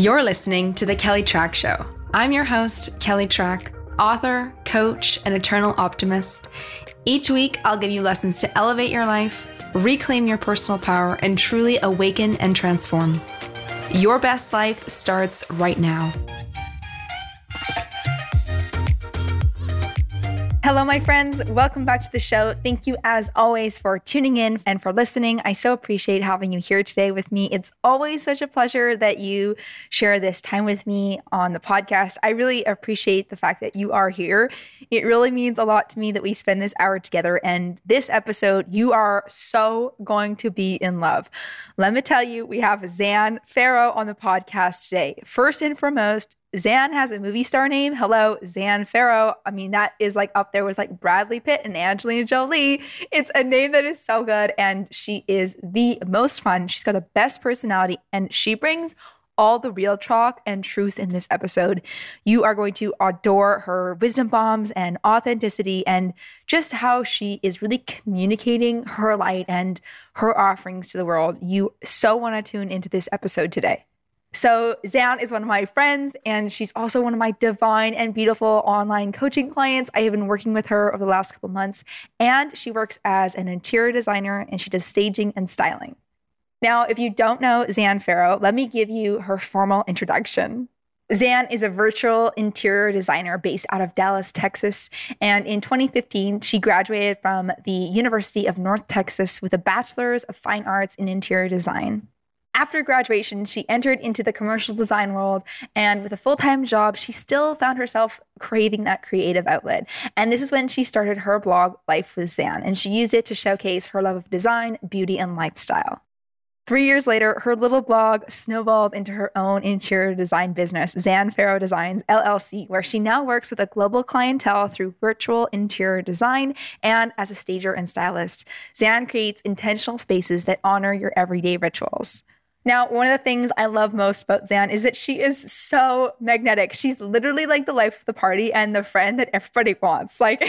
You're listening to The Kelly Trach Show. I'm your host, Kelly Trach, author, coach, and eternal optimist. Each week, I'll give you lessons to elevate your life, reclaim your personal power, and truly awaken and transform. Your best life starts right now. Hello, my friends. Welcome back to the show. Thank you, as always, for tuning in and for listening. I so appreciate having you here today with me. It's always such a pleasure that you share this time with me on the podcast. I really appreciate the fact that you are here. It really means a lot to me that we spend this hour together. And this episode, you are so going to be in love. Let me tell you, we have Zan Farrow on the podcast today. First and foremost, Zan has a movie star name. Hello, Zan Farrow. I mean, that is like up there with like Bradley Pitt and Angelina Jolie. It's a name that is so good. And she is the most fun. She's got the best personality and she brings all the real talk and truth in this episode. You are going to adore her wisdom bombs and authenticity and just how she is really communicating her light and her offerings to the world. You so want to tune into this episode today. So, Zan is one of my friends, and she's also one of my divine and beautiful online coaching clients. I have been working with her over the last couple months, and she works as an interior designer and she does staging and styling. Now, if you don't know Zan Farrow, let me give you her formal introduction. Zan is a virtual interior designer based out of Dallas, Texas. And in 2015, she graduated from the University of North Texas with a bachelor's of fine arts in interior design. After graduation, she entered into the commercial design world, and with a full time job, she still found herself craving that creative outlet. And this is when she started her blog, Life with Zan, and she used it to showcase her love of design, beauty, and lifestyle. Three years later, her little blog snowballed into her own interior design business, Zan Farrow Designs LLC, where she now works with a global clientele through virtual interior design and as a stager and stylist. Zan creates intentional spaces that honor your everyday rituals. Now, one of the things I love most about Zan is that she is so magnetic. She's literally like the life of the party and the friend that everybody wants. Like,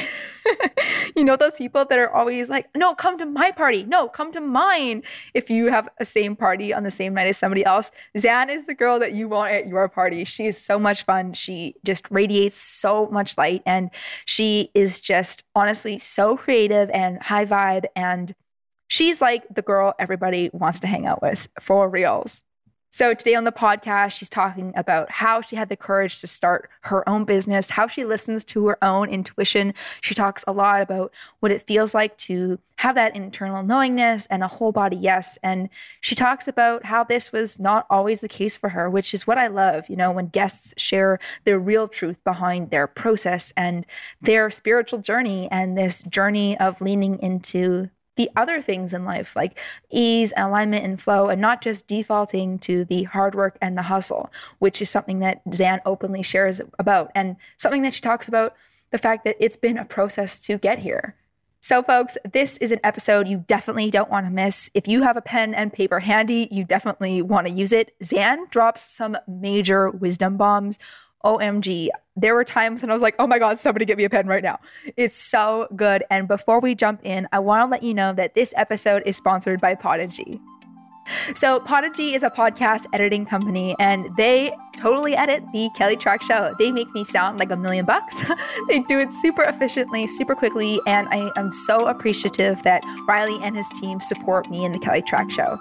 you know, those people that are always like, no, come to my party. No, come to mine. If you have a same party on the same night as somebody else, Zan is the girl that you want at your party. She is so much fun. She just radiates so much light and she is just honestly so creative and high vibe and she's like the girl everybody wants to hang out with for reals. So, today on the podcast, she's talking about how she had the courage to start her own business, how she listens to her own intuition. She talks a lot about what it feels like to have that internal knowingness and a whole body yes. And she talks about how this was not always the case for her, which is what I love, you know, when guests share the real truth behind their process and their spiritual journey and this journey of leaning into the other things in life like ease, alignment, and flow, and not just defaulting to the hard work and the hustle, which is something that Zan openly shares about, and something that she talks about the fact that it's been a process to get here. So, folks, this is an episode you definitely don't want to miss. If you have a pen and paper handy, you definitely want to use it. Zan drops some major wisdom bombs OMG. There were times when I was like, oh my God, somebody get me a pen right now. It's so good. And before we jump in, I want to let you know that this episode is sponsored by Podigy. So, Podigy is a podcast editing company and they totally edit the Kelly Trach Show. They make me sound like a million bucks. they do it super efficiently, super quickly, and I am so appreciative that Riley and his team support me in the Kelly Trach Show.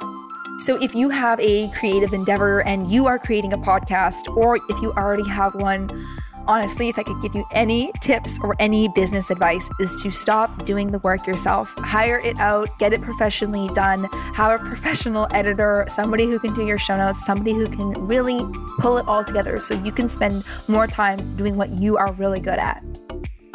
So if you have a creative endeavor and you are creating a podcast, or if you already have one, honestly, if I could give you any tips or any business advice, is to stop doing the work yourself. Hire it out, get it professionally done, have a professional editor, somebody who can do your show notes, somebody who can really pull it all together so you can spend more time doing what you are really good at.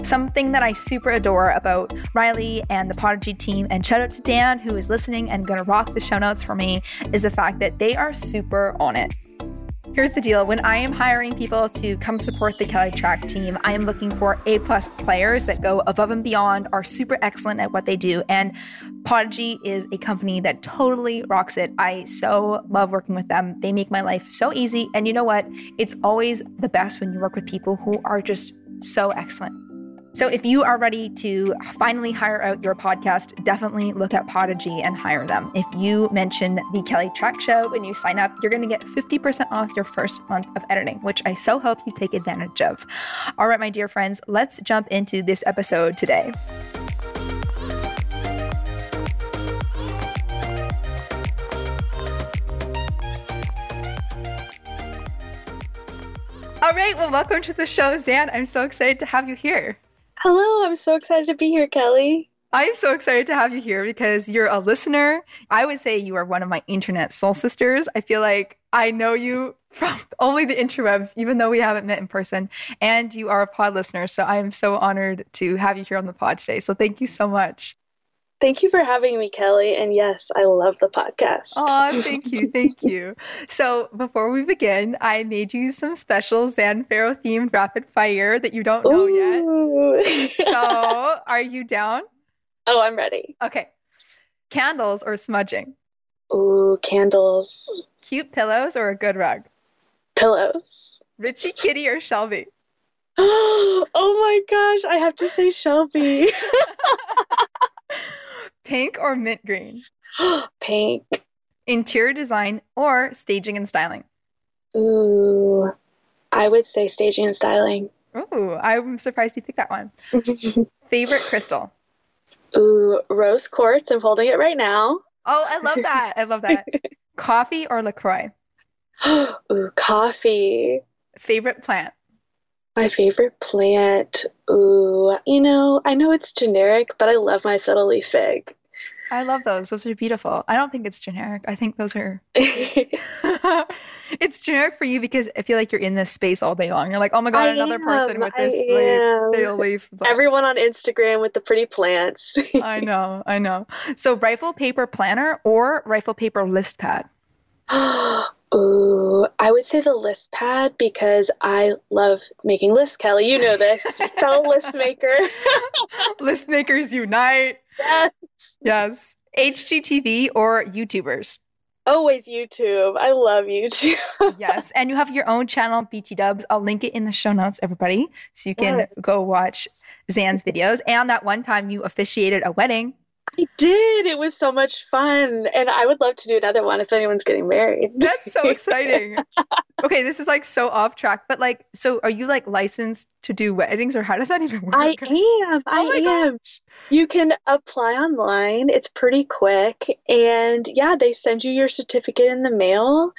Something that I super adore about Riley and the Podigy team, and shout out to Dan, who is listening and gonna rock the show notes for me, is the fact that they are super on it. Here's the deal when I am hiring people to come support the Kelly Trach team, I am looking for A plus players that go above and beyond, are super excellent at what they do. And Podigy is a company that totally rocks it. I so love working with them. They make my life so easy. And you know what? It's always the best when you work with people who are just so excellent. So if you are ready to finally hire out your podcast, definitely look at Podigy and hire them. If you mention the Kelly Trach Show when you sign up, you're going to get 50% off your first month of editing, which I so hope you take advantage of. All right, my dear friends, let's jump into this episode today. All right, well, welcome to the show, Zan. I'm so excited to have you here. Hello, I'm so excited to be here, Kelly. I'm so excited to have you here because you're a listener. I would say you are one of my internet soul sisters. I feel like I know you from only the interwebs, even though we haven't met in person, and you are a pod listener. So I am so honored to have you here on the pod today. So thank you so much. Thank you for having me, Kelly. And yes, I love the podcast. Oh, thank you. Thank you. So before we begin, I made you some special Zan Farrow themed rapid fire that you don't know Ooh. yet. So are you down? Oh, I'm ready. Okay. Candles or smudging? Ooh, candles. Cute pillows or a good rug? Pillows. Richie Kitty or Shelby? oh my gosh, I have to say Shelby. Pink or mint green? Pink. Interior design or staging and styling? Ooh, I would say staging and styling. Ooh, I'm surprised you picked that one. Favorite crystal? Ooh, rose quartz. I'm holding it right now. Oh, I love that. I love that. coffee or LaCroix? Ooh, coffee. Favorite plant? My favorite plant. Ooh, you know, I know it's generic, but I love my fiddle leaf fig. I love those. Those are beautiful. I don't think it's generic. I think those are. it's generic for you because I feel like you're in this space all day long. You're like, oh my god, I another am, person with this leaf, fiddle leaf. But... Everyone on Instagram with the pretty plants. I know, I know. So, rifle paper planner or rifle paper list pad? Ooh, I would say the list pad because I love making lists, Kelly. You know this. Fellow list maker. list makers unite. Yes. Yes. HGTV or YouTubers? Always YouTube. I love YouTube. yes. And you have your own channel, BT Dubs. I'll link it in the show notes, everybody. So you can yes. go watch Zan's videos. And that one time you officiated a wedding. I did. It was so much fun. And I would love to do another one if anyone's getting married. That's so exciting. okay, this is like so off track, but like, so are you like licensed to do weddings or how does that even work? I am. Oh I oh am. Gosh. You can apply online. It's pretty quick. And yeah, they send you your certificate in the mail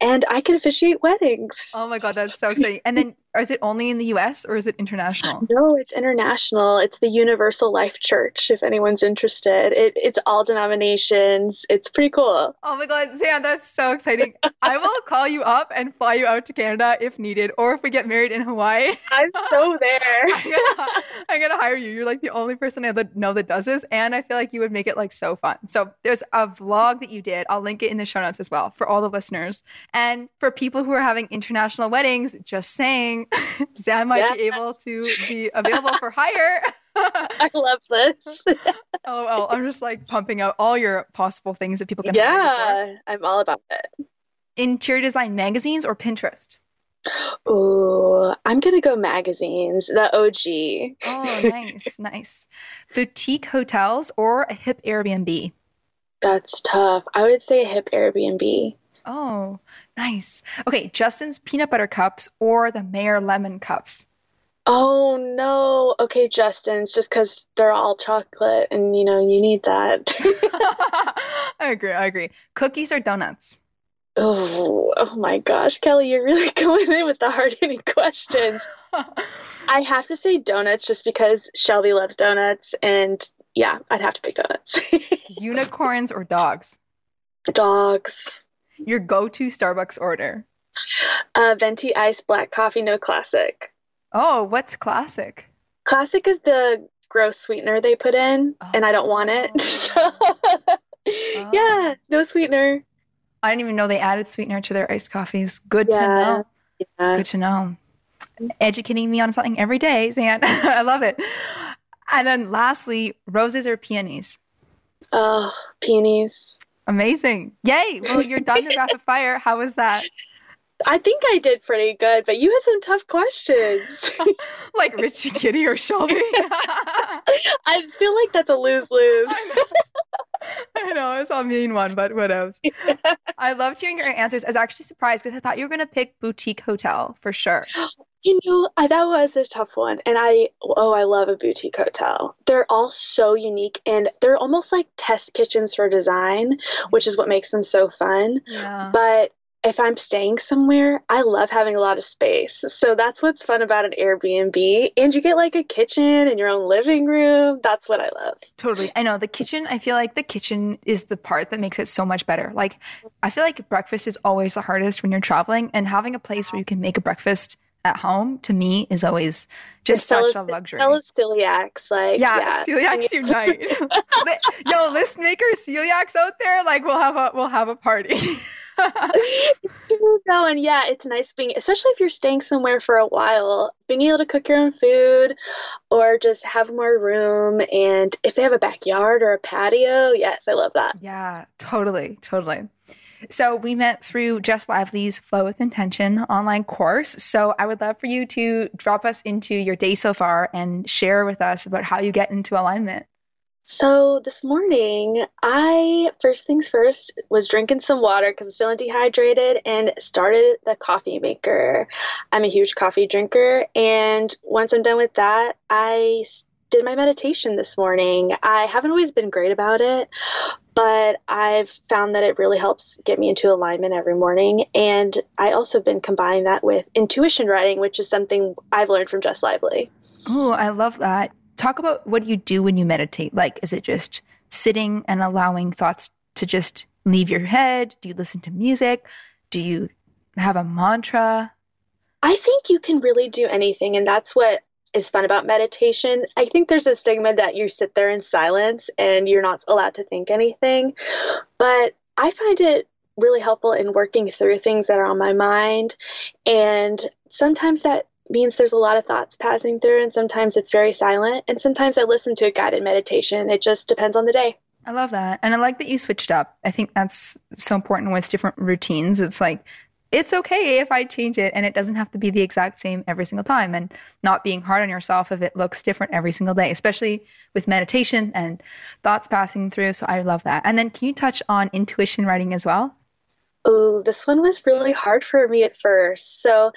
and I can officiate weddings. Oh my God, that's so exciting. And then is it only in the US or is it international? No, it's international. It's the Universal Life Church, if anyone's interested. It, it's all denominations. It's pretty cool. Oh my God, Zan, that's so exciting. I will call you up and fly you out to Canada if needed, or if we get married in Hawaii. I'm so there. I'm, I'm gonna hire you. You're like the only person I know that does this, and I feel like you would make it like so fun. So there's a vlog that you did. I'll link it in the show notes as well for all the listeners and for people who are having international weddings. Just saying, Zan might yes. be able to be available for hire. I love this. oh well, I'm just like pumping out all your possible things that people can. Yeah, I'm all about it. Interior design magazines or Pinterest? Oh, I'm gonna go magazines. The OG. oh, nice, nice. Boutique hotels or a hip Airbnb? That's tough. I would say a hip Airbnb. Oh, nice. Okay, Justin's peanut butter cups or the Mayor lemon cups? Oh no. Okay, Justin's just because they're all chocolate and you know you need that. I agree. I agree. Cookies or donuts? Oh, oh my gosh, Kelly, you're really going in with the hard hitting questions. I have to say donuts just because Shelby loves donuts, and yeah, I'd have to pick donuts. Unicorns or dogs? Dogs. Your go to Starbucks order? Uh, venti ice black coffee, no classic. Oh, what's classic? Classic is the gross sweetener they put in, oh. and I don't want it. oh. Yeah, no sweetener. I didn't even know they added sweetener to their iced coffees. Good yeah. to know. Yeah. Good to know. Educating me on something every day, Zan. I love it. And then lastly, roses or peonies? Oh, peonies. Amazing. Yay. Well, you're done your rapid fire. How was that? I think I did pretty good, but you had some tough questions. like Richie Kitty or Shelby. I feel like that's a lose lose. I know it's a mean one, but what else? Yeah. I loved hearing your answers. I was actually surprised because I thought you were going to pick boutique hotel for sure. You know, I, that was a tough one. And I, oh, I love a boutique hotel. They're all so unique and they're almost like test kitchens for design, which is what makes them so fun. Yeah. But if I'm staying somewhere, I love having a lot of space. So that's what's fun about an Airbnb. And you get like a kitchen and your own living room. That's what I love. Totally. I know the kitchen, I feel like the kitchen is the part that makes it so much better. Like, I feel like breakfast is always the hardest when you're traveling, and having a place where you can make a breakfast at home to me is always just such a luxury. Fellow celiacs, like yeah, yeah. celiacs unite. Yo, list maker celiacs out there, like we'll have a we'll have a party. it's true though, and yeah, it's nice being, especially if you're staying somewhere for a while, being able to cook your own food, or just have more room. And if they have a backyard or a patio, yes, I love that. Yeah, totally, totally. So we met through Jess Lively's Flow with Intention online course. So I would love for you to drop us into your day so far and share with us about how you get into alignment. So this morning, I first things first was drinking some water because I was feeling dehydrated and started the coffee maker. I'm a huge coffee drinker, and once I'm done with that, I did my meditation this morning. I haven't always been great about it, but I've found that it really helps get me into alignment every morning. And I also have been combining that with intuition writing, which is something I've learned from Jess Lively. Oh, I love that. Talk about what you do when you meditate? Like, is it just sitting and allowing thoughts to just leave your head? Do you listen to music? Do you have a mantra? I think you can really do anything. And that's what is fun about meditation. I think there's a stigma that you sit there in silence and you're not allowed to think anything. But I find it really helpful in working through things that are on my mind. And sometimes that means there's a lot of thoughts passing through, and sometimes it's very silent. And sometimes I listen to a guided meditation. It just depends on the day. I love that. And I like that you switched up. I think that's so important with different routines. It's like it's okay if I change it and it doesn't have to be the exact same every single time and not being hard on yourself if it looks different every single day, especially with meditation and thoughts passing through. So I love that. And then can you touch on intuition writing as well? Oh, this one was really hard for me at first. So,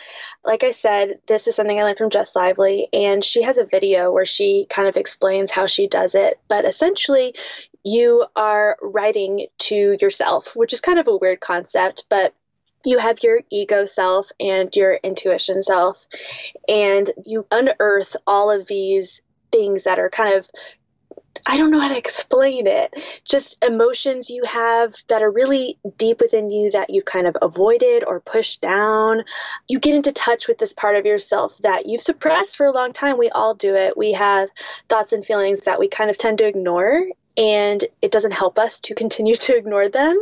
like I said, this is something I learned from Jess Lively, and she has a video where she kind of explains how she does it. But essentially, you are writing to yourself, which is kind of a weird concept, but you have your ego self and your intuition self, and you unearth all of these things that are kind of I don't know how to explain it. Just emotions you have that are really deep within you that you've kind of avoided or pushed down. You get into touch with this part of yourself that you've suppressed for a long time. We all do it. We have thoughts and feelings that we kind of tend to ignore and it doesn't help us to continue to ignore them.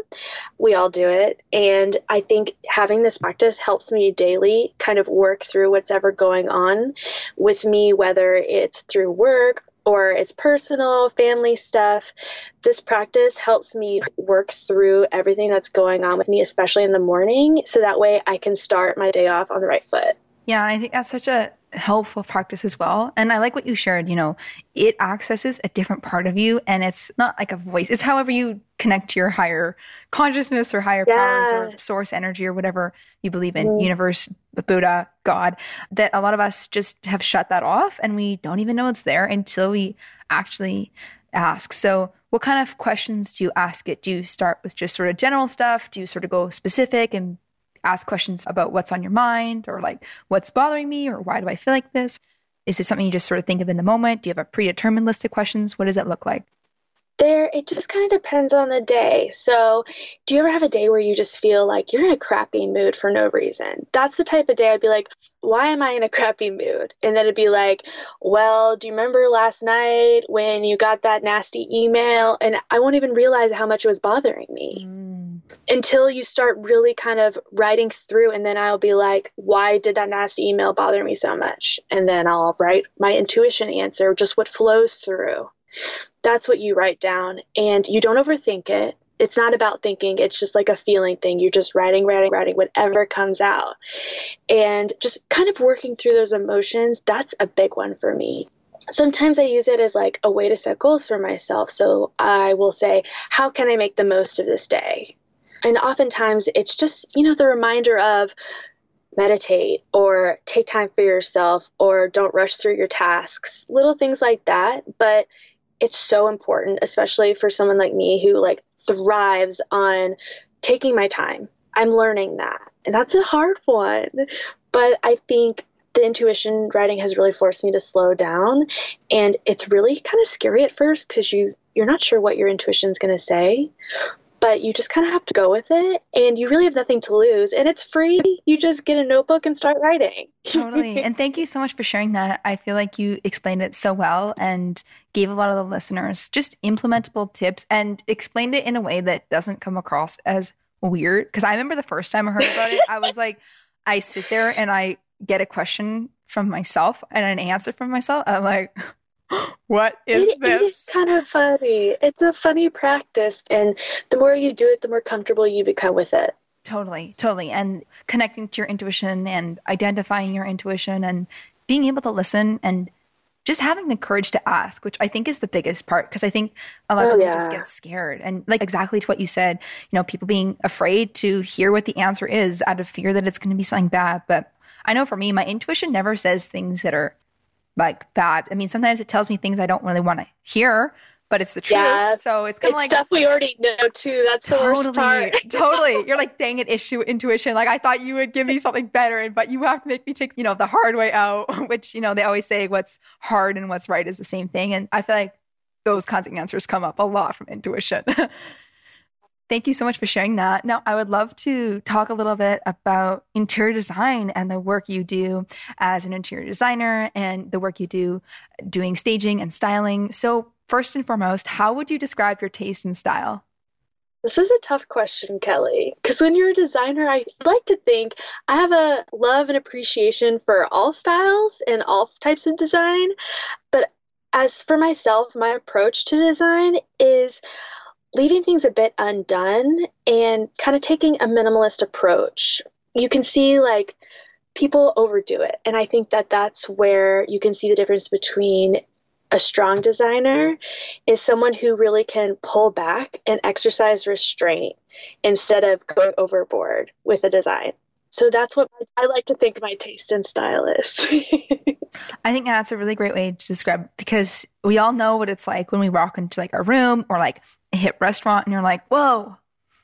We all do it. And I think having this practice helps me daily kind of work through what's ever going on with me, whether it's through work or it's personal, family stuff. This practice helps me work through everything that's going on with me, especially in the morning, so that way I can start my day off on the right foot. Yeah, I think that's such a helpful practice as well. And I like what you shared, you know, it accesses a different part of you and it's not like a voice. It's however you connect to your higher consciousness or higher yeah. powers or source energy or whatever you believe in, mm. universe, Buddha, God, that a lot of us just have shut that off and we don't even know it's there until we actually ask. So what kind of questions do you ask it? Do you start with just sort of general stuff? Do you sort of go specific and ask questions about what's on your mind or like what's bothering me or why do I feel like this? Is it something you just sort of think of in the moment? Do you have a predetermined list of questions? What does it look like? There, it just kind of depends on the day. So, do you ever have a day where you just feel like you're in a crappy mood for no reason? That's the type of day I'd be like, why am I in a crappy mood? And then it'd be like, well, do you remember last night when you got that nasty email? And I won't even realize how much it was bothering me. Mm until you start really kind of writing through and then I'll be like, why did that nasty email bother me so much? And then I'll write my intuition answer, just what flows through. That's what you write down and you don't overthink it. It's not about thinking, it's just like a feeling thing. You're just writing, writing, writing, whatever comes out. And just kind of working through those emotions, that's a big one for me. Sometimes I use it as like a way to set goals for myself. So I will say, how can I make the most of this day? And oftentimes it's just, you know, the reminder of meditate or take time for yourself or don't rush through your tasks, little things like that. But it's so important, especially for someone like me who like thrives on taking my time. I'm learning that. And that's a hard one. But I think the intuition writing has really forced me to slow down and it's really kind of scary at first because you you're not sure what your intuition is going to say but you just kind of have to go with it and you really have nothing to lose and it's free. You just get a notebook and start writing. Totally. And thank you so much for sharing that. I feel like you explained it so well and gave a lot of the listeners just implementable tips and explained it in a way that doesn't come across as weird. Because i remember the first time i heard about it i was like i sit there and i get a question from myself and an answer from myself. I'm like what is it, this? It is kind of funny. It's a funny practice, and the more you do it, the more comfortable you become with it. Totally, totally. And connecting to your intuition and identifying your intuition and being able to listen and just having the courage to ask, which I think is the biggest part. Because I think a lot oh, of oh, people yeah. just get scared. And like exactly to what you said, you know, people being afraid to hear what the answer is out of fear that it's going to be something bad. But I know for me, my intuition never says things that are like bad. I mean, sometimes it tells me things I don't really want to hear, but it's the truth. Yeah, so it's kind of like stuff we already know too. That's totally, the worst part. totally. You're like, dang it, issue intuition. Like I thought you would give me something better, but you have to make me take, you know, the hard way out, which, you know, they always say what's hard and what's right is the same thing. And I feel like those kinds of answers come up a lot from intuition. Thank you so much for sharing that. Now, I would love to talk a little bit about interior design and the work you do as an interior designer and the work you do doing staging and styling. So, first and foremost, how would you describe your taste and style? This is a tough question, Kelly, because when you're a designer, I like to think I have a love and appreciation for all styles and all types of design. But as for myself, my approach to design is leaving things a bit undone and kind of taking a minimalist approach. You can see like people overdo it. And I think that that's where you can see the difference between a strong designer is someone who really can pull back and exercise restraint instead of going overboard with a design. So that's what I like to think my taste and style is. I think that's a really great way to describe because we all know what it's like when we walk into like a room or like a hit restaurant and you're like, whoa,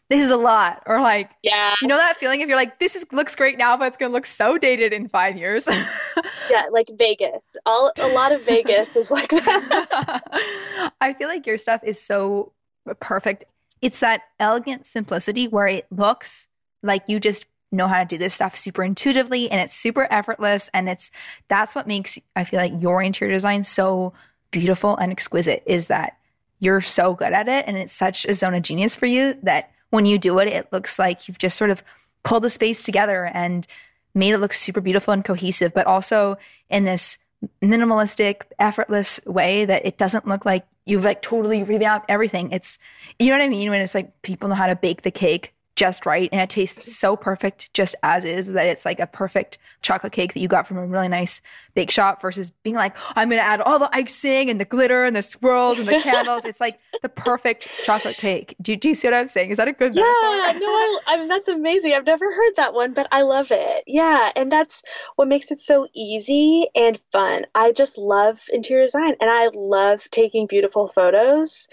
this is a lot. Or like, yeah, you know that feeling if you're like, this is looks great now, but it's gonna look so dated in five years. yeah, like Vegas. All a lot of Vegas is like that. I feel like your stuff is so perfect. It's that elegant simplicity where it looks like you just know how to do this stuff super intuitively and it's super effortless and it's that's what makes I feel like your interior design so beautiful and exquisite is that you're so good at it and it's such a zone of genius for you that when you do it, it looks like you've just sort of pulled the space together and made it look super beautiful and cohesive, but also in this minimalistic, effortless way that it doesn't look like you've like totally revamped everything. It's, you know what I mean? When it's like people know how to bake the cake just right and it tastes so perfect just as is that it's like a perfect chocolate cake that you got from a really nice bake shop versus being like i'm going to add all the icing and the glitter and the swirls and the candles. It's like the perfect chocolate cake. Do, do you see what i'm saying? Is that a good yeah metaphor? no I, I mean that's amazing. I've never heard that one but i love it. Yeah and that's what makes it so easy and fun. I just love interior design and i love taking beautiful photos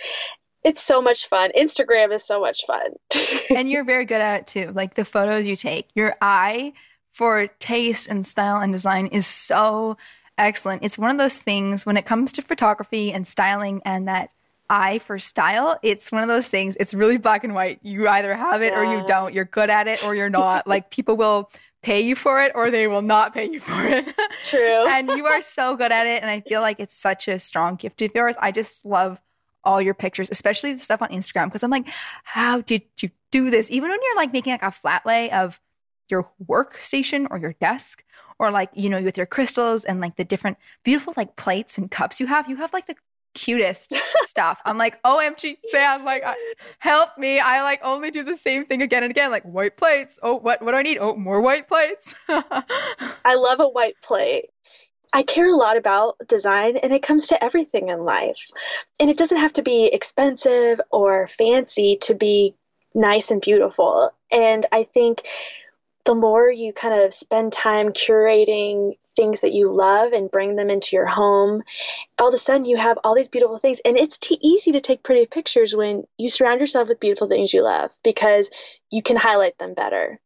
it's so much fun. Instagram is so much fun. and you're very good at it too. Like the photos you take, your eye for taste and style and design is so excellent. It's one of those things when it comes to photography and styling and that eye for style, it's one of those things. It's really black and white. You either have it yeah. or you don't. You're good at it or you're not. like people will pay you for it or they will not pay you for it. True. and you are so good at it. And I feel like it's such a strong gift of yours. I just love all your pictures, especially the stuff on Instagram, because I'm like, how did you do this? Even when you're like making like a flat lay of your workstation or your desk, or like, you know, with your crystals and like the different beautiful like plates and cups you have, you have like the cutest stuff. I'm like, OMG, Zan, like, help me. I like only do the same thing again and again, like white plates. Oh, what, what do I need? Oh, more white plates. I love a white plate. I care a lot about design and it comes to everything in life. And it doesn't have to be expensive or fancy to be nice and beautiful. And I think the more you kind of spend time curating things that you love and bring them into your home, all of a sudden you have all these beautiful things. And it's too easy to take pretty pictures when you surround yourself with beautiful things you love because you can highlight them better.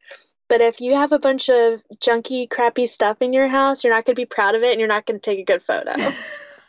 But if you have a bunch of junky, crappy stuff in your house, you're not going to be proud of it and you're not going to take a good photo.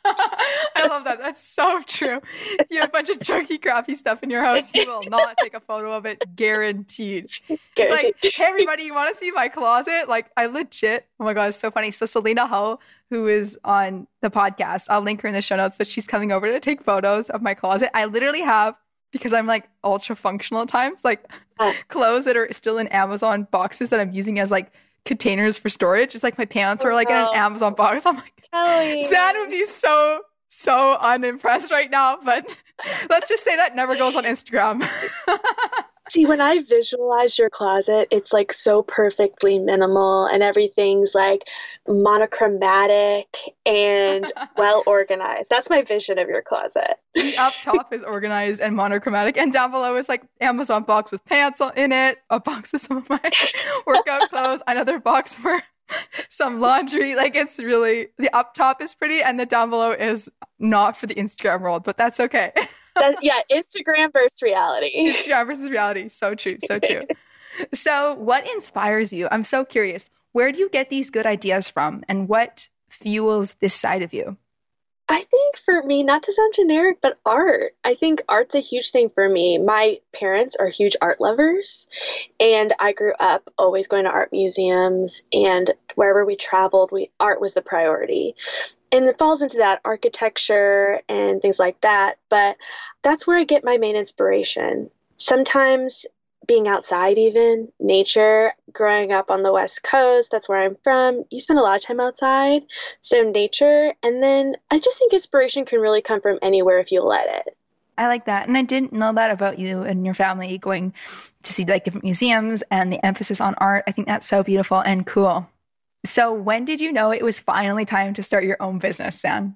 I love that. That's so true. If you have a bunch of junky, crappy stuff in your house, you will not take a photo of it, guaranteed. guaranteed. It's like, hey, everybody, you want to see my closet? Like, I legit, oh my God, it's so funny. So, Selena Ho, who is on the podcast, I'll link her in the show notes, but she's coming over to take photos of my closet. I literally have because I'm like ultra functional at times, like uh. clothes that are still in Amazon boxes that I'm using as like containers for storage. It's like my pants oh, are like no. in an Amazon box. I'm like, Kelly. Zan would be so so unimpressed right now, but let's just say that never goes on Instagram. See, when I visualize your closet, it's like so perfectly minimal and everything's like monochromatic and well organized. That's my vision of your closet. The up top is organized and monochromatic, and down below is like Amazon box with pants in it, a box of some of my workout clothes, another box for some laundry. Like it's really the up top is pretty, and the down below is not for the Instagram world, but that's okay. That's, yeah, Instagram versus reality. Instagram versus reality. So true. So true. so, what inspires you? I'm so curious. Where do you get these good ideas from, and what fuels this side of you? I think for me, not to sound generic, but art. I think art's a huge thing for me. My parents are huge art lovers, and I grew up always going to art museums, and wherever we traveled, we art was the priority. And it falls into that architecture and things like that, but that's where I get my main inspiration. Sometimes being outside, even nature, growing up on the West Coast, that's where I'm from, you spend a lot of time outside. So, nature. And then I just think inspiration can really come from anywhere if you let it. I like that. And I didn't know that about you and your family going to see like different museums and the emphasis on art. I think that's so beautiful and cool. So, when did you know it was finally time to start your own business, Zan?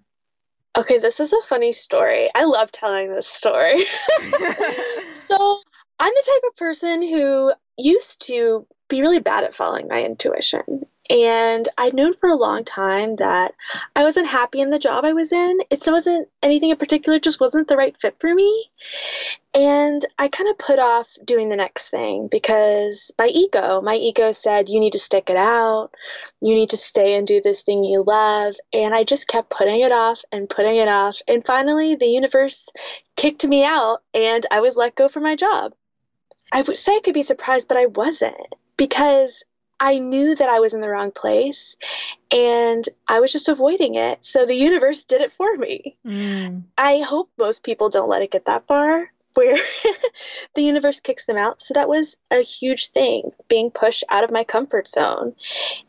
Okay, this is a funny story. I love telling this story. so, I'm the type of person who used to be really bad at following my intuition. And I'd known for a long time that I wasn't happy in the job I was in. It wasn't anything in particular, just wasn't the right fit for me. And I kind of put off doing the next thing because my ego, my ego said, you need to stick it out. You need to stay and do this thing you love. And I just kept putting it off and putting it off. And finally, the universe kicked me out and I was let go from my job. I would say I could be surprised, but I wasn't because I knew that I was in the wrong place and I was just avoiding it. So the universe did it for me. Mm. I hope most people don't let it get that far where the universe kicks them out. So that was a huge thing, being pushed out of my comfort zone.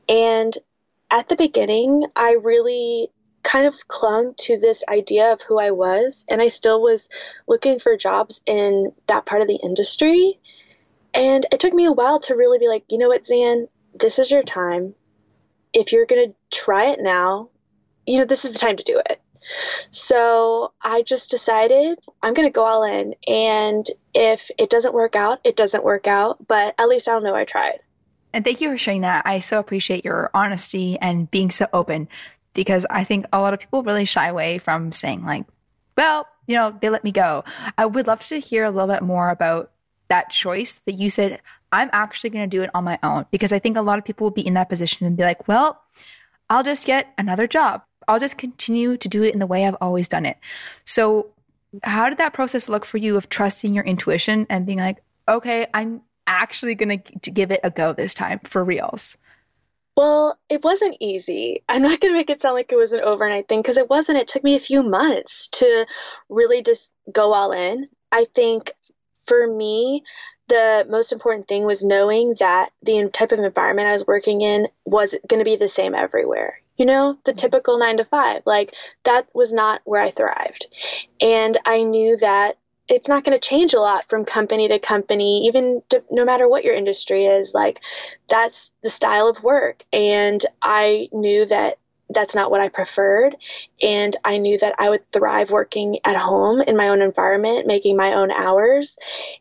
And at the beginning, I really kind of clung to this idea of who I was, and I still was looking for jobs in that part of the industry. And it took me a while to really be like, you know what, Zan, this is your time. If you're going to try it now, you know, this is the time to do it. So I just decided I'm going to go all in. And if it doesn't work out, it doesn't work out. But at least I'll know I tried. And thank you for sharing that. I so appreciate your honesty and being so open because I think a lot of people really shy away from saying, like, well, you know, they let me go. I would love to hear a little bit more about that choice that you said, I'm actually going to do it on my own. Because I think a lot of people will be in that position and be like, well, I'll just get another job. I'll just continue to do it in the way I've always done it. So, how did that process look for you of trusting your intuition and being like, okay, I'm actually going to give it a go this time for reals? Well, it wasn't easy. I'm not going to make it sound like it was an overnight thing because it wasn't. It took me a few months to really just go all in. I think for me, the most important thing was knowing that the type of environment I was working in was going to be the same everywhere. you know, the mm-hmm. typical nine to five. Like that was not where I thrived. And I knew that it's not going to change a lot from company to company, even to, no matter what your industry is. Like that's the style of work. And I knew that that's not what I preferred. And I knew that I would thrive working at home in my own environment, making my own hours,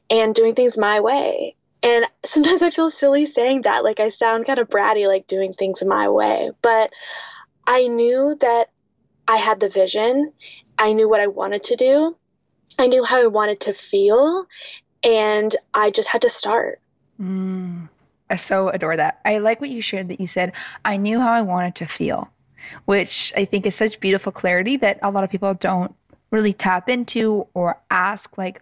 and doing things my way. And sometimes I feel silly saying that. Like I sound kind of bratty, like doing things my way. But I knew that I had the vision. I knew what I wanted to do. I knew how I wanted to feel. And I just had to start. Mm, I so adore that. I like what you shared that you said, I knew how I wanted to feel, which I think is such beautiful clarity that a lot of people don't really tap into or ask, like,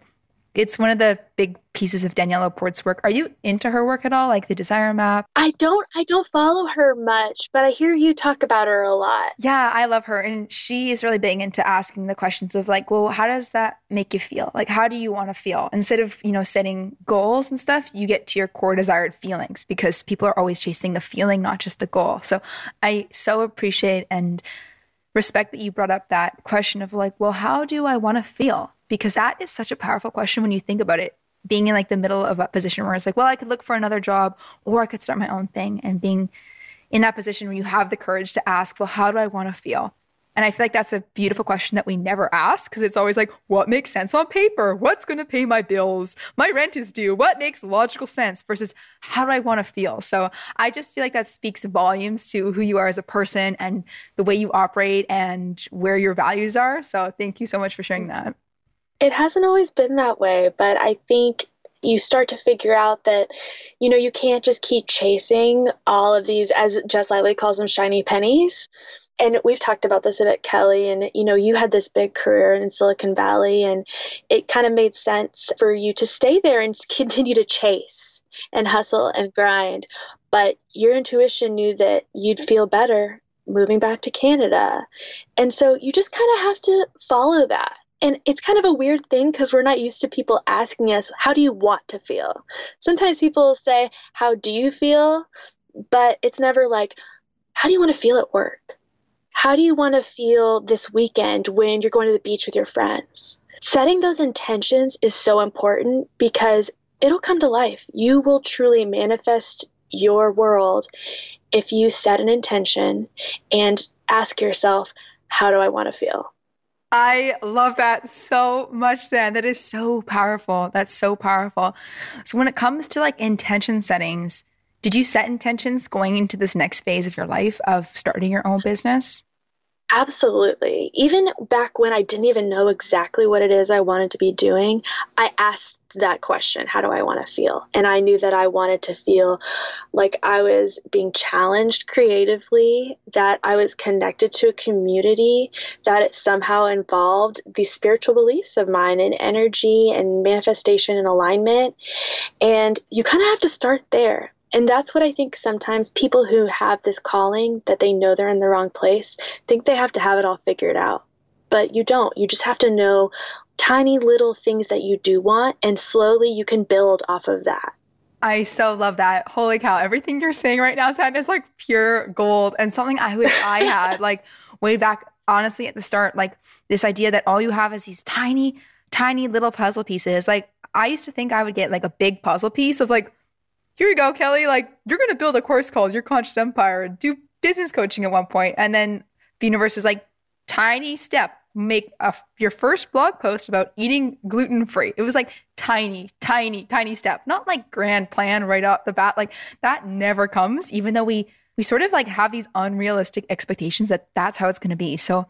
it's one of the big pieces of Danielle LaPorte's work. Are you into her work at all, like the Desire Map? I don't. I don't follow her much, but I hear you talk about her a lot. Yeah, I love her, and she is really big into asking the questions of like, well, how does that make you feel? Like, how do you want to feel? Instead of you know setting goals and stuff, you get to your core desired feelings because people are always chasing the feeling, not just the goal. So I so appreciate and respect that you brought up that question of like, well, how do I want to feel? Because that is such a powerful question when you think about it. Being in like the middle of a position where it's like, well, I could look for another job or I could start my own thing and being in that position where you have the courage to ask, well, how do I want to feel? And I feel like that's a beautiful question that we never ask because it's always like, what makes sense on paper? What's going to pay my bills? My rent is due. What makes logical sense versus how do I want to feel? So I just feel like that speaks volumes to who you are as a person and the way you operate and where your values are. So thank you so much for sharing that. It hasn't always been that way, but I think you start to figure out that you know you can't just keep chasing all of these as Jess Lively calls them shiny pennies. And we've talked about this a bit, Kelly, and you know, you had this big career in Silicon Valley and it kind of made sense for you to stay there and continue to chase and hustle and grind. But your intuition knew that you'd feel better moving back to Canada. And so you just kind of have to follow that and it's kind of a weird thing because we're not used to people asking us, How do you want to feel? Sometimes people say, How do you feel? But it's never like, How do you want to feel at work? How do you want to feel this weekend when you're going to the beach with your friends? Setting those intentions is so important because it'll come to life. You will truly manifest your world if you set an intention and ask yourself, How do I want to feel? I love that so much, Zan. That is so powerful. That's so powerful. So, when it comes to like intention settings, did you set intentions going into this next phase of your life of starting your own business? Absolutely. Even back when I didn't even know exactly what it is I wanted to be doing, I asked that question How do I want to feel? And I knew that I wanted to feel like I was being challenged creatively, that I was connected to a community, that it somehow involved these spiritual beliefs of mine and energy and manifestation and alignment. And you kind of have to start there and that's what I think sometimes people who have this calling that they know they're in the wrong place think they have to have it all figured out. But you don't. You just have to know tiny little things that you do want, and slowly you can build off of that. I so love that. Holy cow. Everything you're saying right now, Zan, is like pure gold and something I wish I had like way back, honestly, at the start. Like this idea that all you have is these tiny, tiny little puzzle pieces. Like I used to think I would get like a big puzzle piece of like, here you go, Kelly. Like, you're going to build a course called Your Conscious Empire, and do business coaching at one point. And then the universe is like, tiny step, make a, your first blog post about eating gluten free. It was like tiny, tiny, tiny step, not like grand plan right off the bat. Like, that never comes, even though we, we sort of like have these unrealistic expectations that that's how it's going to be. So,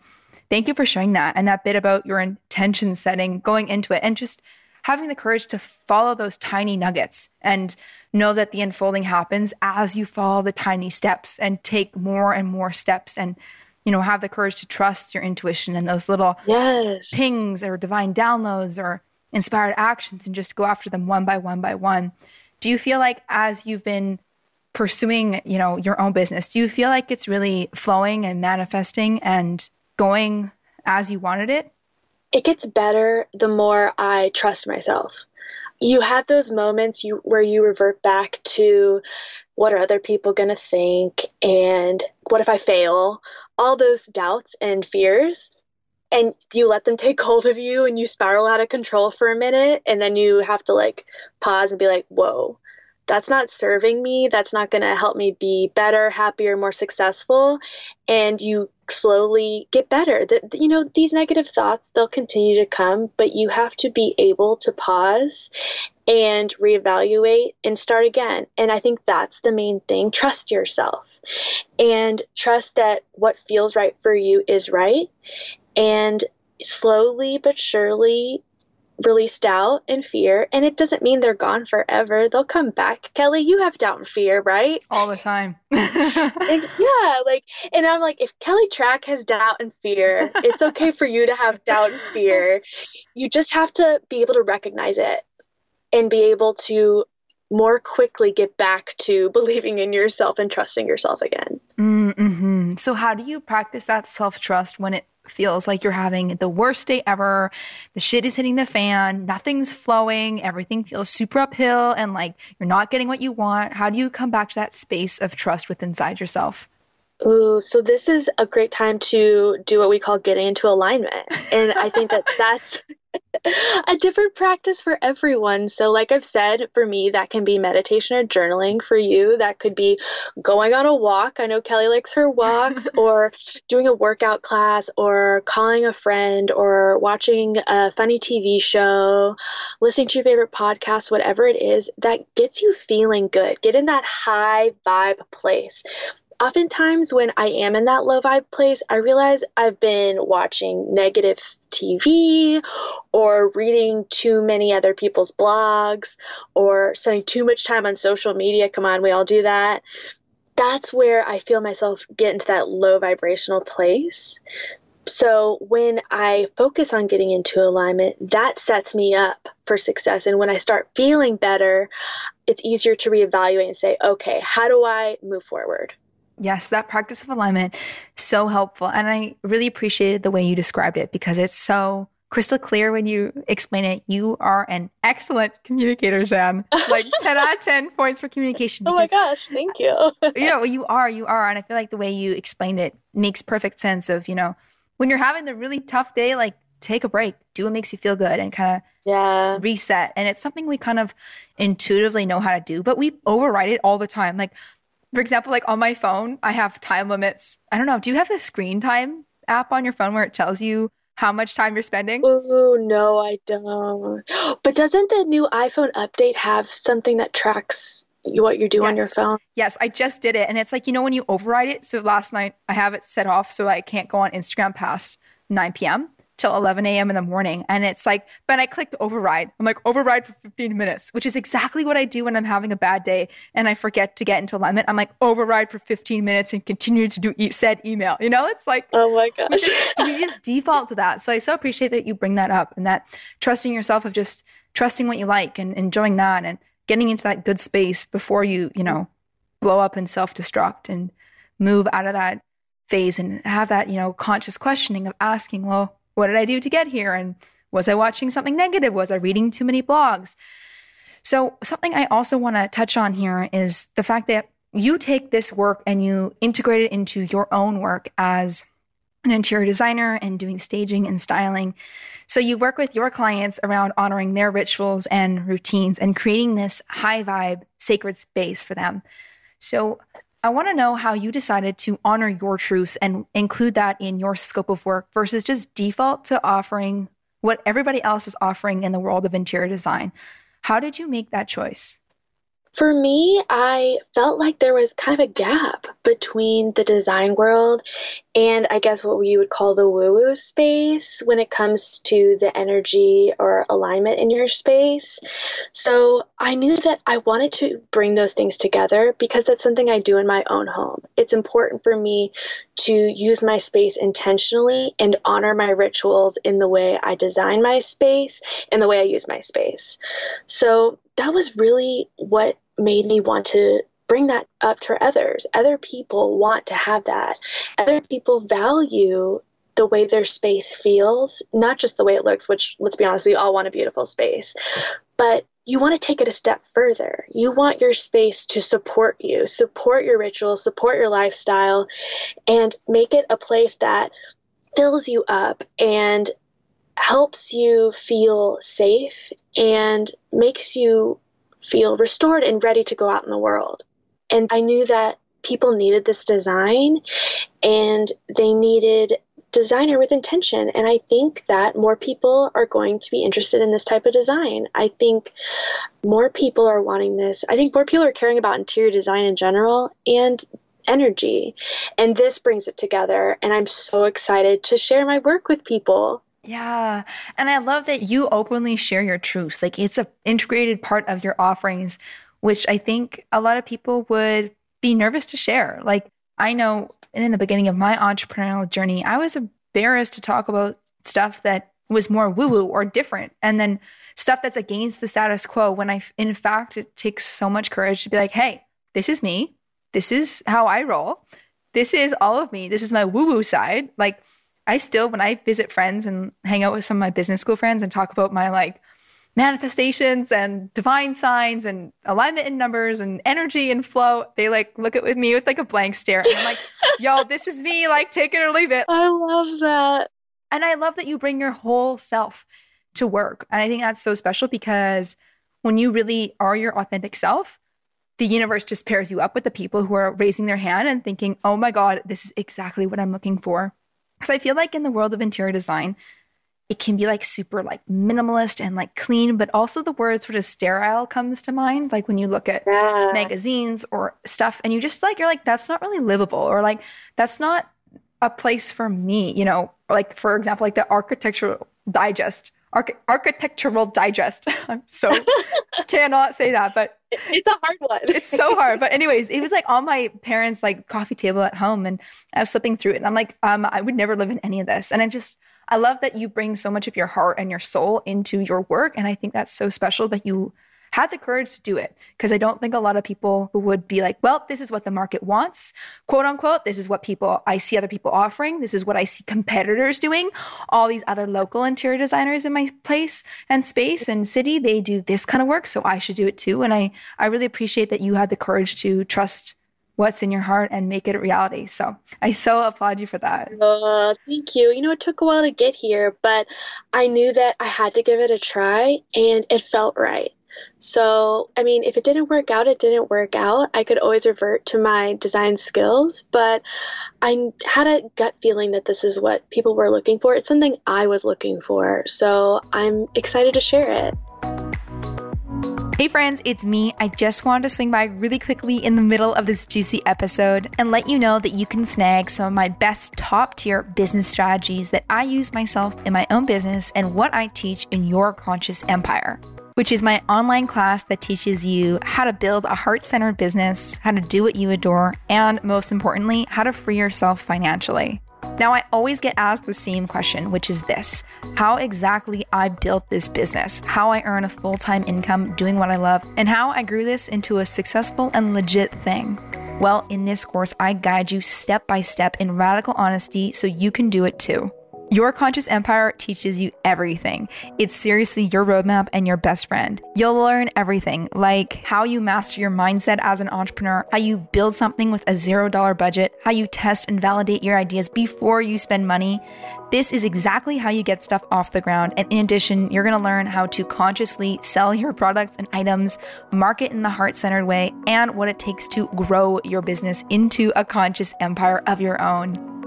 thank you for sharing that and that bit about your intention setting going into it and just having the courage to follow those tiny nuggets and know that the unfolding happens as you follow the tiny steps and take more and more steps and you know have the courage to trust your intuition and those little yes. pings or divine downloads or inspired actions and just go after them one by one by one do you feel like as you've been pursuing you know your own business do you feel like it's really flowing and manifesting and going as you wanted it it gets better the more I trust myself. you have those moments you where you revert back to what are other people going to think and what if I fail? All those doubts and fears and do you let them take hold of you and you spiral out of control for a minute and then you have to like pause and be like, "Whoa, that's not serving me. That's not going to help me be better, happier, more successful. And you slowly get better. That you know, these negative thoughts, they'll continue to come, but you have to be able to pause and reevaluate and start again. And I think that's the main thing. Trust yourself and trust that what feels right for you is right. And slowly but surely release doubt and fear and it doesn't mean they're gone forever. They'll come back. Kelly you have doubt and fear right? All the time. Yeah like and i'm like if Kelly Trach has doubt and fear it's okay for you to have doubt and fear. You just have to be able to recognize it and be able to more quickly get back to believing in yourself and trusting yourself again. Mm-hmm. So, how do you practice that self trust when it feels like you're having the worst day ever. The shit is hitting the fan. Nothing's flowing. Everything feels super uphill and like you're not getting what you want. How do you come back to that space of trust with inside yourself? Ooh, so this is a great time to do what we call getting into alignment. And I think that that's a different practice for everyone. So, like I've said, for me, that can be meditation or journaling. For you, that could be going on a walk. I know Kelly likes her walks, or doing a workout class, or calling a friend, or watching a funny TV show, listening to your favorite podcast, whatever it is that gets you feeling good. Get in that high vibe place oftentimes when I am in that low vibe place, I realize I've been watching negative TV or reading too many other people's blogs or spending too much time on social media. Come on, we all do that. That's where I feel myself get into that low vibrational place. So when I focus on getting into alignment, that sets me up for success. And when I start feeling better, it's easier to reevaluate and say, okay, how do I move forward? Yes, that practice of alignment so helpful. And I really appreciated the way you described it because it's so crystal clear when you explain it. You are an excellent communicator, Zan. Like 10 out of 10 points for communication. oh my gosh, thank you. you know, you are, you are. And I feel like the way you explained it makes perfect sense of, you know, when you're having the really tough day, like take a break, do what makes you feel good and kind of yeah. reset. And it's something we kind of intuitively know how to do, but we override it all the time. Like for example, like on my phone, I have time limits. I don't know. Do you have a screen time app on your phone where it tells you how much time you're spending? Oh, no, I don't. But doesn't the new iPhone update have something that tracks what you do yes. on your phone? Yes, I just did it. And it's like, you know, when you override it. So last night I have it set off so I can't go on Instagram past 9 p.m till 11 a.m. in the morning. And it's like, but I clicked override. I'm like, override for 15 minutes, which is exactly what I do when I'm having a bad day and I forget to get into alignment. I'm like, override for 15 minutes and continue to do e- said email. You know, it's like, oh my gosh. We just, we just default to that. So I so appreciate that you bring that up and that trusting yourself of just trusting what you like and enjoying that and getting into that good space before you, you know, blow up and self destruct and move out of that phase and have that, you know, conscious questioning of asking, well, what did I do to get here? And was I watching something negative? Was I reading too many blogs? So, something I also want to touch on here is the fact that you take this work and you integrate it into your own work as an interior designer and doing staging and styling. So, you work with your clients around honoring their rituals and routines and creating this high vibe, sacred space for them. So, I want to know how you decided to honor your truth and include that in your scope of work versus just default to offering what everybody else is offering in the world of interior design. How did you make that choice? For me, I felt like there was kind of a gap between the design world and I guess what you would call the woo woo space when it comes to the energy or alignment in your space. So I knew that I wanted to bring those things together because that's something I do in my own home. It's important for me to use my space intentionally and honor my rituals in the way I design my space and the way I use my space. So that was really what made me want to bring that up to others. Other people want to have that. Other people value the way their space feels, not just the way it looks, which let's be honest, we all want a beautiful space, but you want to take it a step further. You want your space to support you, support your rituals, support your lifestyle, and make it a place that fills you up and helps you feel safe and makes you feel restored and ready to go out in the world. And I knew that people needed this design and they needed designer with intention. And I think that more people are going to be interested in this type of design. I think more people are wanting this. I think more people are caring about interior design in general and energy. And this brings it together. And I'm so excited to share my work with people. Yeah. And I love that you openly share your truths. Like it's a integrated part of your offerings, which I think a lot of people would be nervous to share. Like I know in the beginning of my entrepreneurial journey, I was embarrassed to talk about stuff that was more woo woo or different. And then stuff that's against the status quo when I, in fact, it takes so much courage to be like, hey, this is me. This is how I roll. This is all of me. This is my woo woo side. Like, I still, when I visit friends and hang out with some of my business school friends and talk about my like manifestations and divine signs and alignment in numbers and energy and flow, they like look at with me with like a blank stare. And I'm like, yo, this is me, like take it or leave it. I love that. And I love that you bring your whole self to work. And I think that's so special because when you really are your authentic self, the universe just pairs you up with the people who are raising their hand and thinking, oh my God, this is exactly what I'm looking for. Because I feel like in the world of interior design, it can be like super like minimalist and like clean, but also the word sort of sterile comes to mind. Like when you look at yeah. magazines or stuff and you just like, you're like, that's not really livable or like, that's not a place for me, you know, like for example, like the architectural digest, arch- architectural digest. I'm so cannot say that, but it's a hard one. it's so hard. But anyways, it was like on my parents' like coffee table at home and I was slipping through it and I'm like, um, I would never live in any of this. And I just, I love that you bring so much of your heart and your soul into your work. And I think that's so special that you had the courage to do it. Because I don't think a lot of people would be like, well, this is what the market wants, quote unquote. This is what people, I see other people offering. This is what I see competitors doing. All these other local interior designers in my place and space and city, they do this kind of work. So I should do it too. And I, I really appreciate that you had the courage to trust what's in your heart and make it a reality. So I so applaud you for that. Uh, thank you. You know, it took a while to get here, but I knew that I had to give it a try and it felt right. So, I mean, if it didn't work out, it didn't work out. I could always revert to my design skills, but I had a gut feeling that this is what people were looking for. It's something I was looking for. So, I'm excited to share it. Hey friends, it's me. I just wanted to swing by really quickly in the middle of this juicy episode and let you know that you can snag some of my best top tier business strategies that I use myself in my own business and what I teach in your conscious empire, which is my online class that teaches you how to build a heart centered business, how to do what you adore, and most importantly, how to free yourself financially. Now, I always get asked the same question, which is this how exactly I built this business, how I earn a full time income doing what I love, and how I grew this into a successful and legit thing. Well, in this course, I guide you step by step in radical honesty so you can do it too. Your Conscious Empire teaches you everything. It's seriously your roadmap and your best friend. You'll learn everything like how you master your mindset as an entrepreneur, how you build something with a $0 budget, how you test and validate your ideas before you spend money. This is exactly how you get stuff off the ground. And in addition, you're to learn how to consciously sell your products and items, market in the heart centered way, and what it takes to grow your business into a conscious empire of your own.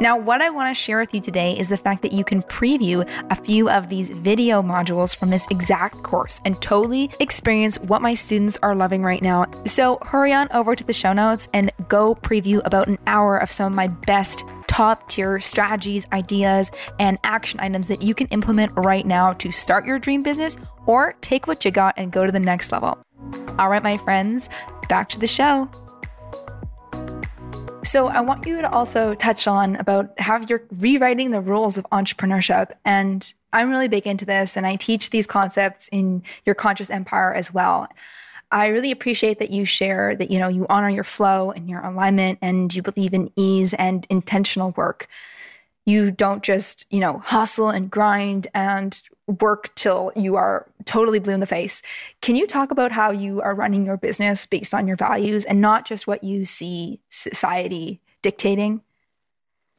Now, what I want to share with you today is the fact that you can preview a few of these video modules from this exact course and totally experience what my students are loving right now. So, hurry on over to the show notes and go preview about an hour of some of my best top tier strategies, ideas, and action items that you can implement right now to start your dream business or take what you got and go to the next level. All right, my friends, back to the show. So I want you to also touch on about how you're rewriting the rules of entrepreneurship. And I'm really big into this and I teach these concepts in your conscious empire as well. I really appreciate that you share that, you know, you honor your flow and your alignment and you believe in ease and intentional work. you don't just, you know, hustle and grind and work till you are totally blue in the face. Can you talk about how you are running your business based on your values and not just what you see society dictating?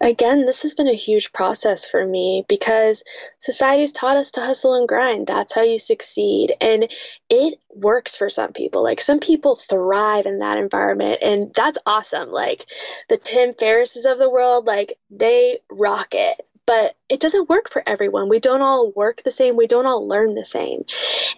Again, this has been a huge process for me because society's taught us to hustle and grind. That's how you succeed. And it works for some people. Like some people thrive in that environment, and that's awesome. Like the Tim Ferrisses of the world, like they rock it but it doesn't work for everyone. We don't all work the same. We don't all learn the same.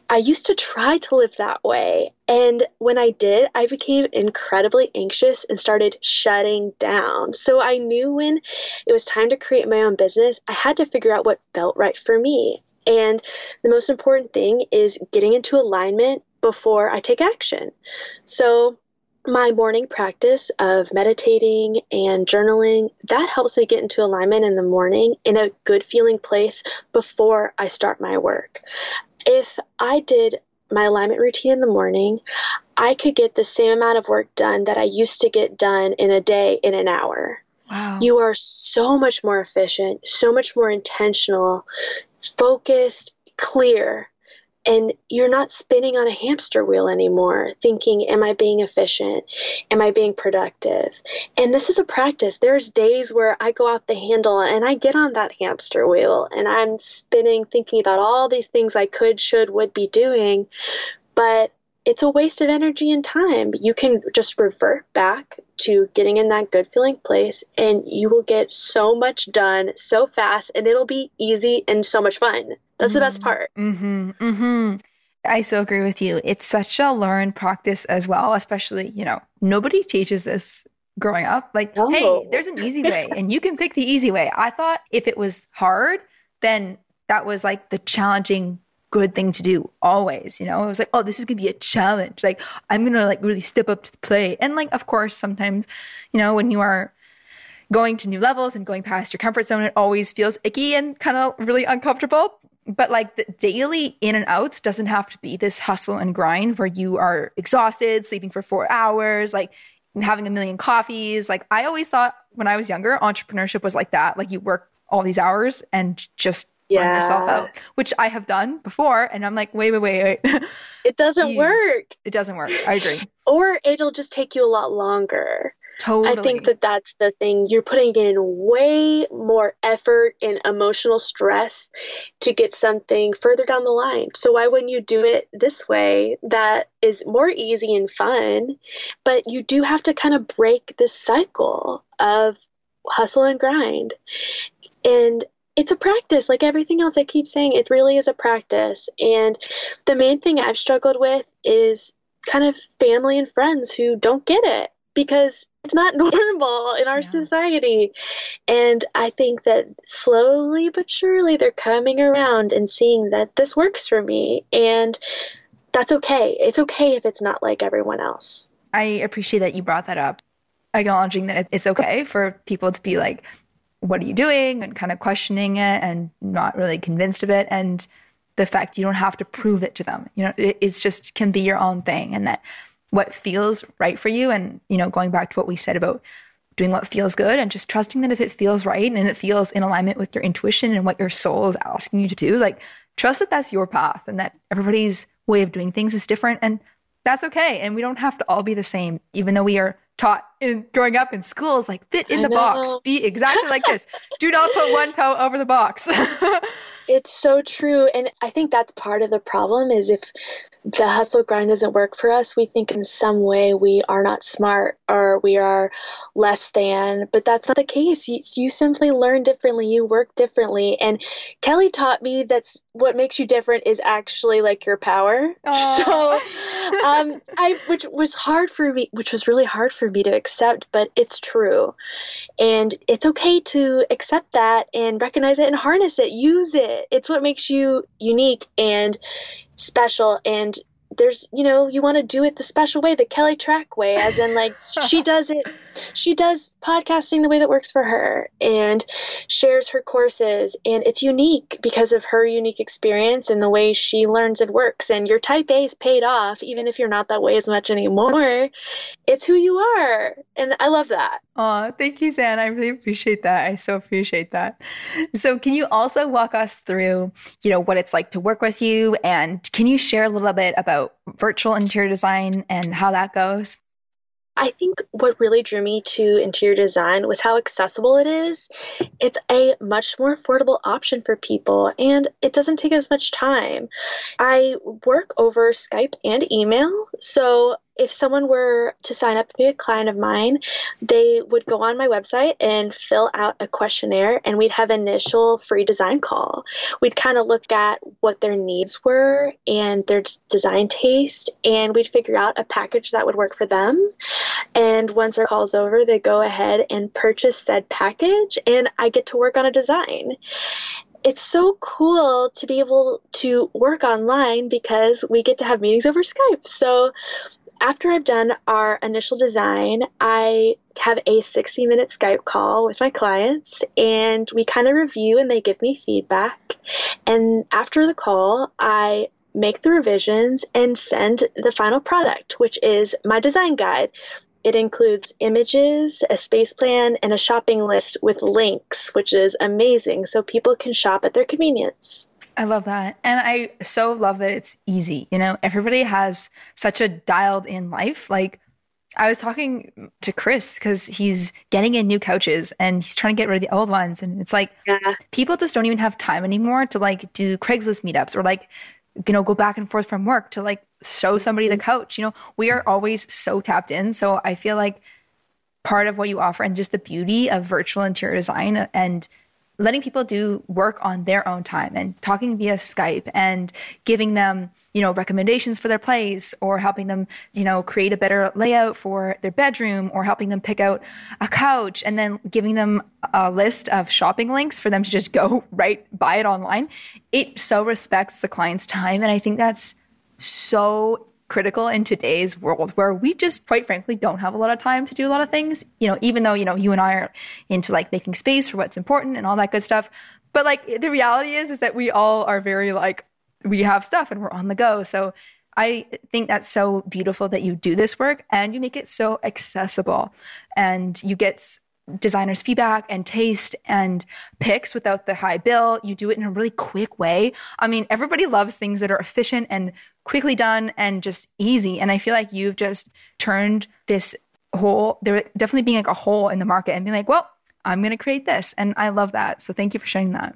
I used to try to live that way. And when I did, I became incredibly anxious and started shutting down. So I knew when it was time to create my own business, I had to figure out what felt right for me. And the most important thing is getting into alignment before I take action. So my morning practice of meditating and journaling that helps me get into alignment in the morning in a good feeling place before I start my work. If I did my alignment routine in the morning, I could get the same amount of work done that I used to get done in a day in an hour. Wow. You are so much more efficient, so much more intentional, focused, clear and you're not spinning on a hamster wheel anymore thinking am i being efficient? Am i being productive? And this is a practice. There's days where i go out the handle and i get on that hamster wheel and i'm spinning thinking about all these things i could should would be doing but it's a waste of energy and time. You can just revert back to getting in that good feeling place and you will get so much done so fast and it'll be easy and so much fun. That's mm-hmm. the best mm-hmm. part. Mm-hmm. Mm-hmm. I so agree with you. It's such a learned practice as well, especially, you know, nobody teaches this growing up. Like, no. hey, there's an easy way and you can pick the easy way. I thought if it was hard, then that was like the challenging good thing to do always you know? It was like oh this is gonna be a challenge. Like i'm gonna like really step up to the plate. And like of course sometimes you know when you are going to new levels and going past your comfort zone it always feels icky and kind of really uncomfortable. But like the daily in and outs doesn't have to be this hustle and grind where you are exhausted sleeping for four hours like having a million coffees. Like i always thought when i was younger entrepreneurship was like that. Like you work all these hours and just yeah. yourself out, which I have done before. And I'm like, wait, wait, wait, wait. It doesn't work. It doesn't work. I agree. Or it'll just take you a lot longer. Totally. I think that that's the thing. You're putting in way more effort and emotional stress to get something further down the line. So why wouldn't you do it this way that is more easy and fun? But you do have to kind of break this cycle of hustle and grind. And it's a practice like everything else i keep saying it really is a practice. And the main thing i've struggled with is kind of family and friends who don't get it because it's not normal in our yeah. society. And i think that slowly but surely they're coming around and seeing that this works for me. And that's okay. It's okay if it's not like everyone else. I appreciate that you brought that up acknowledging that it's okay for people to be like what are you doing? And kind of questioning it and not really convinced of it. And the fact you don't have to prove it to them. You know it, it's just can be your own thing. And that what feels right for you and you know going back to what we said about doing what feels good and just trusting that if it feels right and it feels in alignment with your intuition and what your soul is asking you to do like trust that that's your path and that everybody's way of doing things is different. And that's okay. And we don't have to all be the same even though we are taught in growing up in schools like fit in the box be exactly like this do not put one toe over the box it's so true and i think that's part of the problem is if the hustle grind doesn't work for us, we think in some way we are not smart or we are less than, but that's not the case. You, you simply learn differently, you work differently. And Kelly taught me that's what makes you different is actually like your power. Aww. So, um, I, which was hard for me, which was really hard for me to accept, but it's true. And it's okay to accept that and recognize it and harness it, use it. It's what makes you unique and special and there's you know you want to do it the special way the Kelly Trach way as in like she does it she does podcasting the way that works for her and shares her courses and it's unique because of her unique experience and the way she learns and works and your type a is paid off even if you're not that way as much anymore it's who you are. And I love that. Oh, thank you, Zan. I really appreciate that. I so appreciate that. So, can you also walk us through, you know, what it's like to work with you? And can you share a little bit about virtual interior design and how that goes? I think what really drew me to interior design was how accessible it is. It's a much more affordable option for people and it doesn't take as much time. I work over Skype and email, so if someone were to sign up to be a client of mine, they would go on my website and fill out a questionnaire, and we'd have initial free design call. We'd kind of look at what their needs were and their design taste, and we'd figure out a package that would work for them. And once our call's over, they go ahead and purchase said package, and I get to work on a design it's so cool to be able to work online because we get to have meetings over Skype. So after I've done our initial design, I have a 60 minute Skype call with my clients and we kind of review and they give me feedback. And after the call, I make the revisions and send the final product, which is my design guide. It includes images, a space plan, and a shopping list with links, which is amazing so people can shop at their convenience. I love that. And I so love that it's easy. You know, everybody has such a dialed in life. Like, I was talking to Chris because he's getting in new couches and he's trying to get rid of the old ones. And it's like, yeah. people just don't even have time anymore to like do Craigslist meetups or like, you know, go back and forth from work to like show somebody the couch. You know, we are always so tapped in. So I feel like part of what you offer and just the beauty of virtual interior design and letting people do work on their own time and talking via Skype and giving them, you know, recommendations for their place or helping them, you know, create a better layout for their bedroom or helping them pick out a couch and then giving them a list of shopping links for them to just go right buy it online. It so respects the client's time. And I think that's so critical in today's world where we just quite frankly don't have a lot of time to do a lot of things you know even though you know you and i are into like making space for what's important and all that good stuff. But like the reality is is that we all are very like we have stuff and we're on the go. So i think that's so beautiful that you do this work and you make it so accessible. And you get designers feedback and taste and picks without the high bill. You do it in a really quick way. I mean, everybody loves things that are efficient and quickly done and just easy. And I feel like you've just turned this hole, there definitely being like a hole in the market and being like, well, I'm going to create this. And I love that. So thank you for sharing that.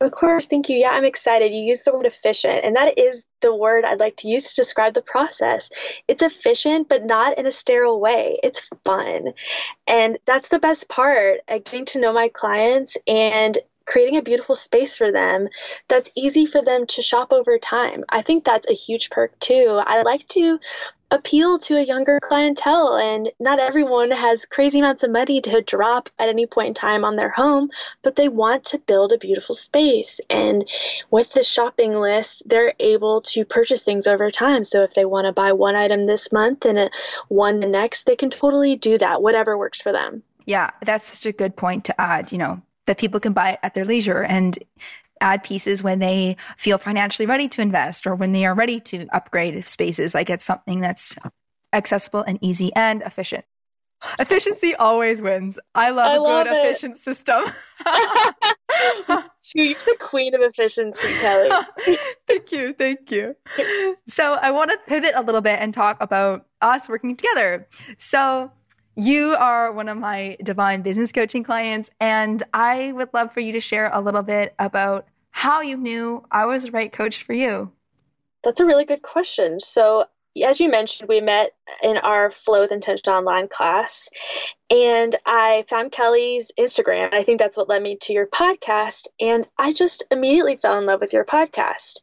Of course, thank you. Yeah, I'm excited. You used the word efficient, and that is the word I'd like to use to describe the process. It's efficient, but not in a sterile way. It's fun. And that's the best part, uh, getting to know my clients and creating a beautiful space for them that's easy for them to shop over time. I think that's a huge perk too. I like to appeal to a younger clientele and not everyone has crazy amounts of money to drop at any point in time on their home but they want to build a beautiful space. And with the shopping list they're able to purchase things over time. So if they want to buy one item this month and one the next they can totally do that whatever works for them. Yeah that's such a good point to add you know that people can buy it at their leisure. And add pieces when they feel financially ready to invest or when they are ready to upgrade spaces. Like it's something that's accessible and easy and efficient. Efficiency always wins. I love I a love good it. efficient system. so you're the queen of efficiency, Kelly. thank you. Thank you. So I want to pivot a little bit and talk about us working together. So you are one of my divine business coaching clients, and I would love for you to share a little bit about how you knew I was the right coach for you. That's a really good question. So, as you mentioned, we met in our Flow with Intention online class, and I found Kelly's Instagram. I think that's what led me to your podcast, and I just immediately fell in love with your podcast.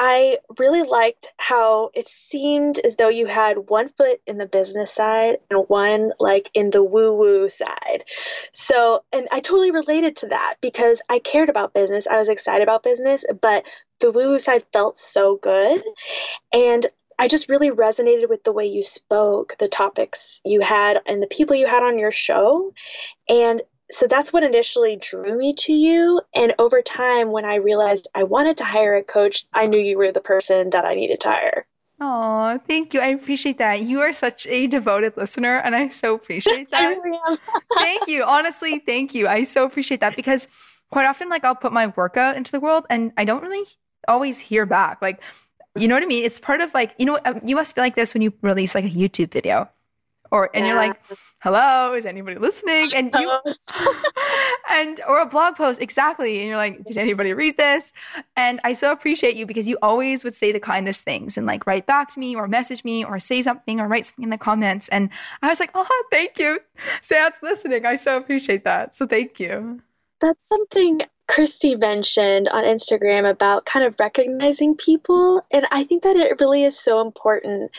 I really liked how it seemed as though you had one foot in the business side and one like in the woo woo side. So, and I totally related to that because I cared about business. I was excited about business, but the woo woo side felt so good. And I just really resonated with the way you spoke, the topics you had, and the people you had on your show. And so that's what initially drew me to you. And over time, when I realized I wanted to hire a coach, I knew you were the person that I needed to hire. Oh, thank you. I appreciate that. You are such a devoted listener, and I so appreciate that. I really am. thank you. Honestly, thank you. I so appreciate that because quite often, like, I'll put my work out into the world and I don't really always hear back. Like, you know what I mean? It's part of like, you know, um, you must feel like this when you release like a YouTube video or and yeah. you're like hello is anybody listening? And you and or a blog post exactly. And you're like did anybody read this? And i so appreciate you because you always would say the kindest things and like write back to me or message me or say something or write something in the comments. And i was like oh thank you. Zan's listening. I so appreciate that. So thank you. That's something Christy mentioned on Instagram about kind of recognizing people. And I think that it really is so important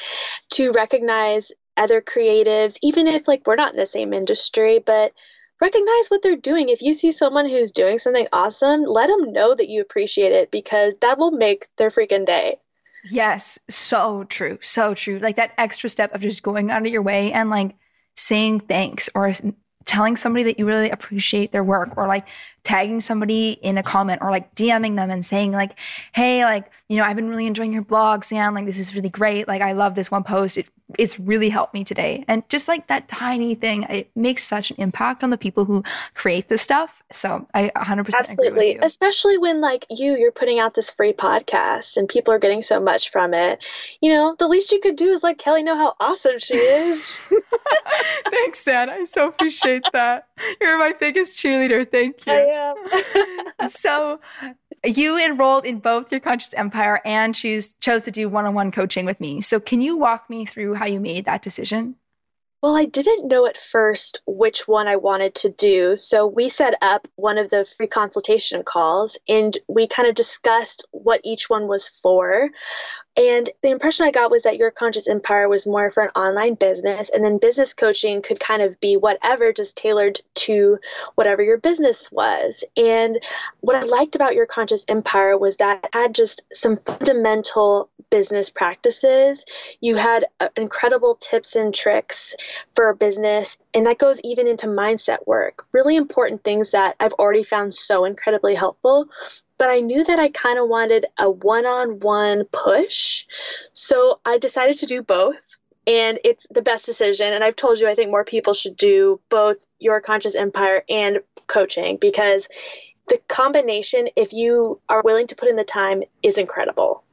to recognize other creatives, even if like we're not in the same industry, but recognize what they're doing. If you see someone who's doing something awesome, let them know that you appreciate it because that will make their freaking day. Yes, so true. So true. Like that extra step of just going out of your way and like saying thanks or telling somebody that you really appreciate their work or like tagging somebody in a comment or like DMing them and saying like, Hey, like, you know, I've been really enjoying your blog, Zan. Like, this is really great. Like, I love this one post. It it's really helped me today. And just like that tiny thing, it makes such an impact on the people who create this stuff. So I 100% Absolutely. Especially when like you, you're putting out this free podcast and people are getting so much from it. You know, the least you could do is let Kelly know how awesome she is. Thanks, Zan. I so appreciate that. You're my biggest cheerleader. Thank you. Am. so you enrolled in both your conscious empire and choose chose to do one-on-one coaching with me. So can you walk me through how you made that decision? Well, I didn't know at first which one I wanted to do. So we set up one of the free consultation calls and we kind of discussed what each one was for. And the impression I got was that Your Conscious Empire was more for an online business, and then business coaching could kind of be whatever, just tailored to whatever your business was. And what I liked about Your Conscious Empire was that it had just some fundamental business practices. You had uh, incredible tips and tricks for business, and that goes even into mindset work. Really important things that I've already found so incredibly helpful but I knew that I kind of wanted a one on one push. So I decided to do both. And it's the best decision. And I've told you, I think more people should do both Your Conscious Empire and coaching because the combination, if you are willing to put in the time, is incredible.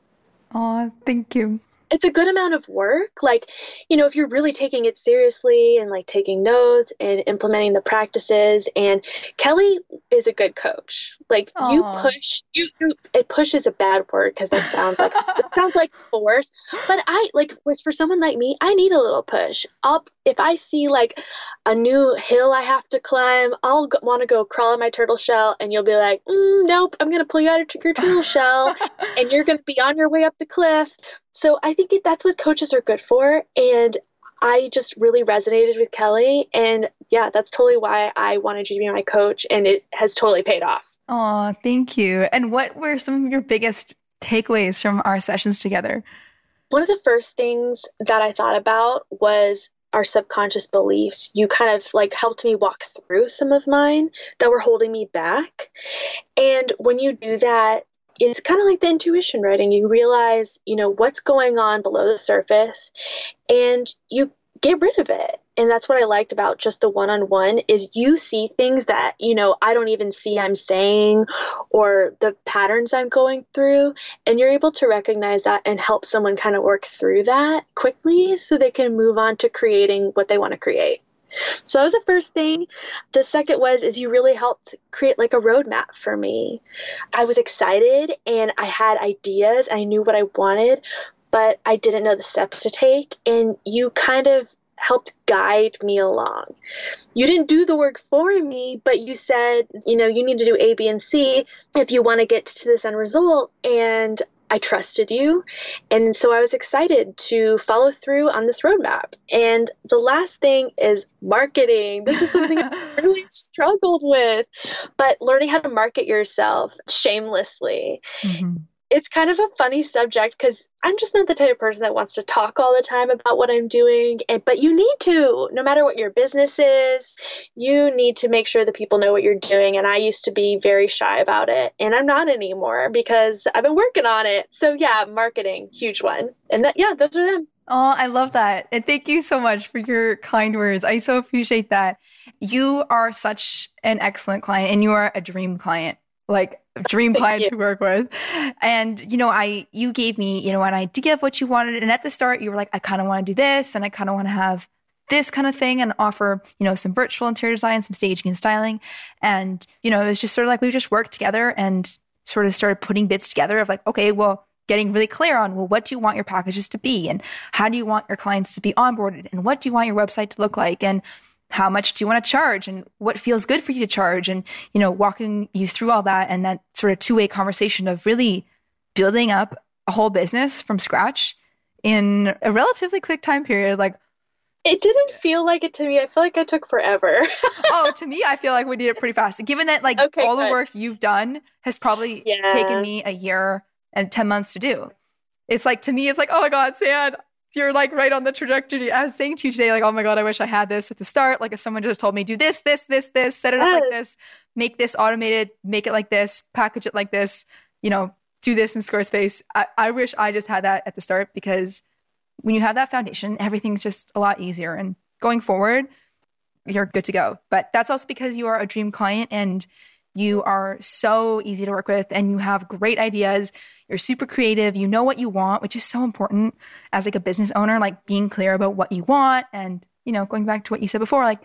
Oh, thank you it's a good amount of work. Like, you know, if you're really taking it seriously and like taking notes and implementing the practices. And Kelly is a good coach. Like Aww. you push, you, you it pushes a bad word because that sounds like it sounds like force. But I like was for someone like me, I need a little push. Up if I see like a new hill I have to climb, I'll want to go crawl in my turtle shell, and you'll be like, mm, nope, I'm gonna pull you out of your turtle shell, and you're gonna be on your way up the cliff. So I think that's what coaches are good for. And I just really resonated with Kelly. And yeah, that's totally why I wanted you to be my coach. And it has totally paid off. Oh, thank you. And what were some of your biggest takeaways from our sessions together? One of the first things that I thought about was our subconscious beliefs. You kind of like helped me walk through some of mine that were holding me back. And when you do that, it's kind of like the intuition writing. You realize, you know, what's going on below the surface and you get rid of it. And that's what I liked about just the one-on-one is you see things that, you know, I don't even see I'm saying or the patterns I'm going through and you're able to recognize that and help someone kind of work through that quickly so they can move on to creating what they want to create. So that was the first thing. The second was is you really helped create like a roadmap for me. I was excited and I had ideas. I knew what I wanted, but I didn't know the steps to take. And you kind of helped guide me along. You didn't do the work for me, but you said, you know, you need to do A, B, and C if you want to get to this end result. And I trusted you. And so I was excited to follow through on this roadmap. And the last thing is marketing. This is something I really struggled with, but learning how to market yourself shamelessly. Mm-hmm. It's kind of a funny subject because I'm just not the type of person that wants to talk all the time about what I'm doing. And, but you need to, no matter what your business is, you need to make sure that people know what you're doing. And I used to be very shy about it, and I'm not anymore because I've been working on it. So yeah, marketing, huge one. And that, yeah, those are them. Oh, I love that. And thank you so much for your kind words. I so appreciate that. You are such an excellent client and you are a dream client. Like dream client to work with. And, you know, I, you gave me, you know, an idea of what you wanted. And at the start, you were like, I kind of want to do this and I kind of want to have this kind of thing and offer, you know, some virtual interior design, some staging and styling. And, you know, it was just sort of like we just worked together and sort of started putting bits together of like, okay, well, getting really clear on, well, what do you want your packages to be? And how do you want your clients to be onboarded? And what do you want your website to look like? And how much do you want to charge and what feels good for you to charge? And you know walking you through all that and that sort of two-way conversation of really building up a whole business from scratch in a relatively quick time period like it didn't feel like it to me. I feel like it took forever. Oh to me i feel like we did it pretty fast. Given that like okay, all good. the work you've done has probably yeah. taken me a year and 10 months to do. It's like to me it's like oh my god Zan you're like right on the trajectory. I was saying to you today, like, oh my God, I wish I had this at the start. Like, if someone just told me, do this, this, this, this, set it up like this, make this automated, make it like this, package it like this, you know, do this in Squarespace. I, I wish I just had that at the start because when you have that foundation, everything's just a lot easier. And going forward, you're good to go. But that's also because you are a dream client and you are so easy to work with and you have great ideas. You're super creative. You know what you want, which is so important as like a business owner, like being clear about what you want and, you know, going back to what you said before, like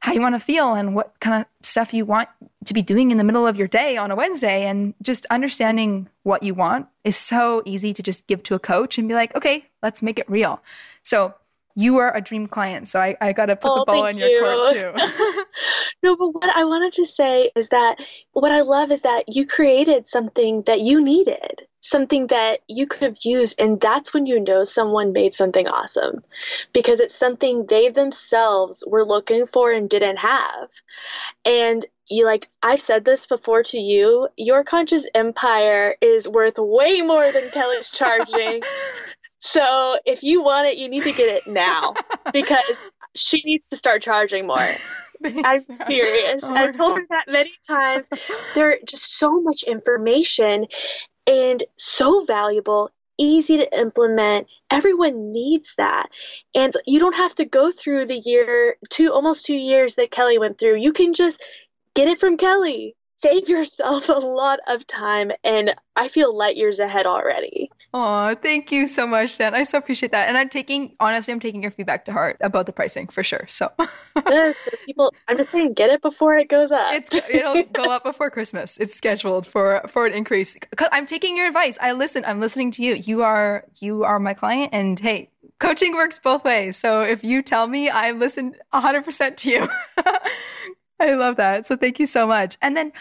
how you want to feel and what kind of stuff you want to be doing in the middle of your day on a Wednesday and just understanding what you want is so easy to just give to a coach and be like, okay, let's make it real. So you are a dream client. So I, I got to put oh, the ball in you. your court too. no, but what I wanted to say is that what I love is that you created something that you needed, something that you could have used. And that's when you know someone made something awesome because it's something they themselves were looking for and didn't have. And you like I've said this before to you, your conscious empire is worth way more than Kelly's charging. So if you want it, you need to get it now because she needs to start charging more. I'm serious. Oh I've told her that many times. There's just so much information and so valuable, easy to implement. Everyone needs that. And you don't have to go through the year, two almost 2 years that Kelly went through. You can just get it from Kelly. Save yourself a lot of time and I feel light years ahead already. Oh, thank you so much, Zan. I so appreciate that. And I'm taking, honestly, I'm taking your feedback to heart about the pricing for sure. So, people, I'm just saying, get it before it goes up. It's, it'll go up before Christmas. It's scheduled for for an increase. I'm taking your advice. I listen. I'm listening to you. You are you are my client, and hey, coaching works both ways. So if you tell me, I listen 100% to you. I love that. So thank you so much. And then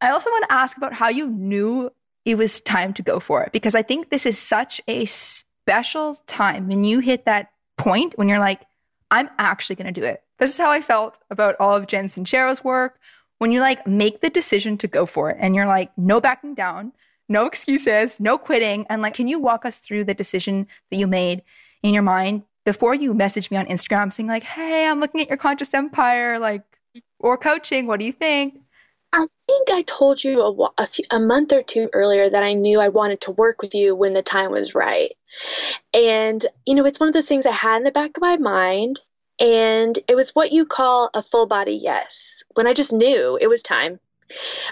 I also want to ask about how you knew it was time to go for it because I think this is such a special time when you hit that point when you're like, I'm actually going to do it. This is how I felt about all of Jen Sincero's work. When you like make the decision to go for it and you're like, no backing down, no excuses, no quitting. And like, can you walk us through the decision that you made in your mind before you message me on Instagram saying like, hey, I'm looking at your conscious empire, like, or coaching. What do you think? I think I told you a, a, few, a, month or two earlier that I knew I wanted to work with you when the time was right. And, you know, it's one of those things I had in the back of my mind. And it was what you call a full body yes, when I just knew it was time.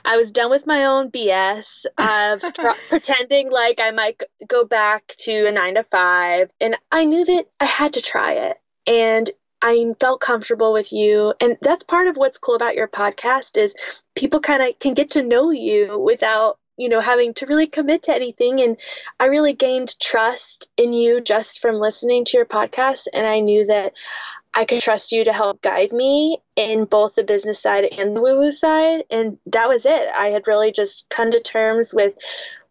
I was done with my own BS of tra- pretending like I might go back to a nine to five. And I knew that I had to try it. And I felt comfortable with you. And that's part of what's cool about your podcast is people kind of can get to know you without, you know, having to really commit to anything. And I really gained trust in you just from listening to your podcast. And I knew that I could trust you to help guide me in both the business side and the woo woo side. And that was it. I had really just come to terms with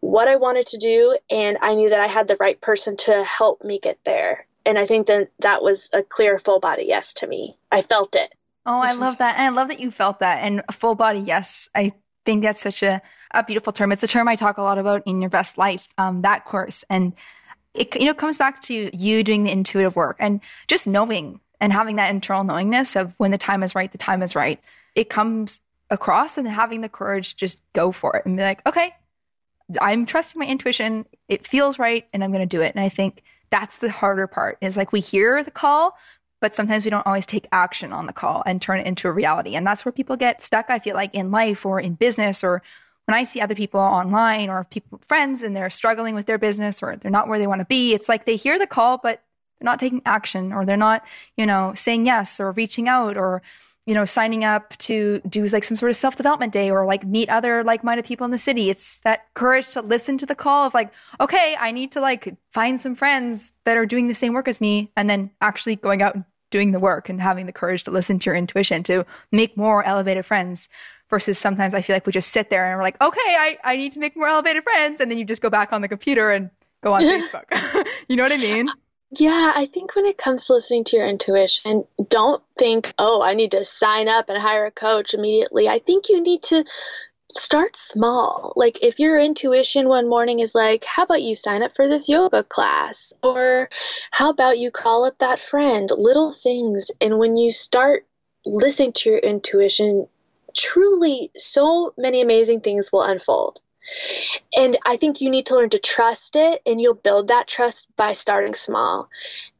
what I wanted to do. And I knew that I had the right person to help me get there and I think that that was a clear full body yes to me. I felt it. Oh, I love that. And I love that you felt that. And a full body yes. I think that's such a a beautiful term. It's a term I talk a lot about in your best life, um, that course. And it, you know, comes back to you doing the intuitive work and just knowing and having that internal knowingness of when the time is right, the time is right. It comes across and having the courage to just go for it and be like, okay, I'm trusting my intuition. It feels right and I'm going to do it. And I think that's the harder part is like we hear the call, but sometimes we don't always take action on the call and turn it into a reality. And that's where people get stuck, I feel like, in life or in business or when I see other people online or people friends and they're struggling with their business or they're not where they want to be, it's like they hear the call, but they're not taking action or they're not, you know, saying yes or reaching out or you know, signing up to do like some sort of self development day or like meet other like minded people in the city. It's that courage to listen to the call of like, okay, I need to like find some friends that are doing the same work as me and then actually going out and doing the work and having the courage to listen to your intuition to make more elevated friends versus sometimes I feel like we just sit there and we're like, okay, I, I need to make more elevated friends. And then you just go back on the computer and go on Facebook. you know what I mean? Yeah, I think when it comes to listening to your intuition, don't think, oh, I need to sign up and hire a coach immediately. I think you need to start small. Like if your intuition one morning is like, how about you sign up for this yoga class? Or how about you call up that friend? Little things. And when you start listening to your intuition, truly so many amazing things will unfold. And I think you need to learn to trust it, and you'll build that trust by starting small.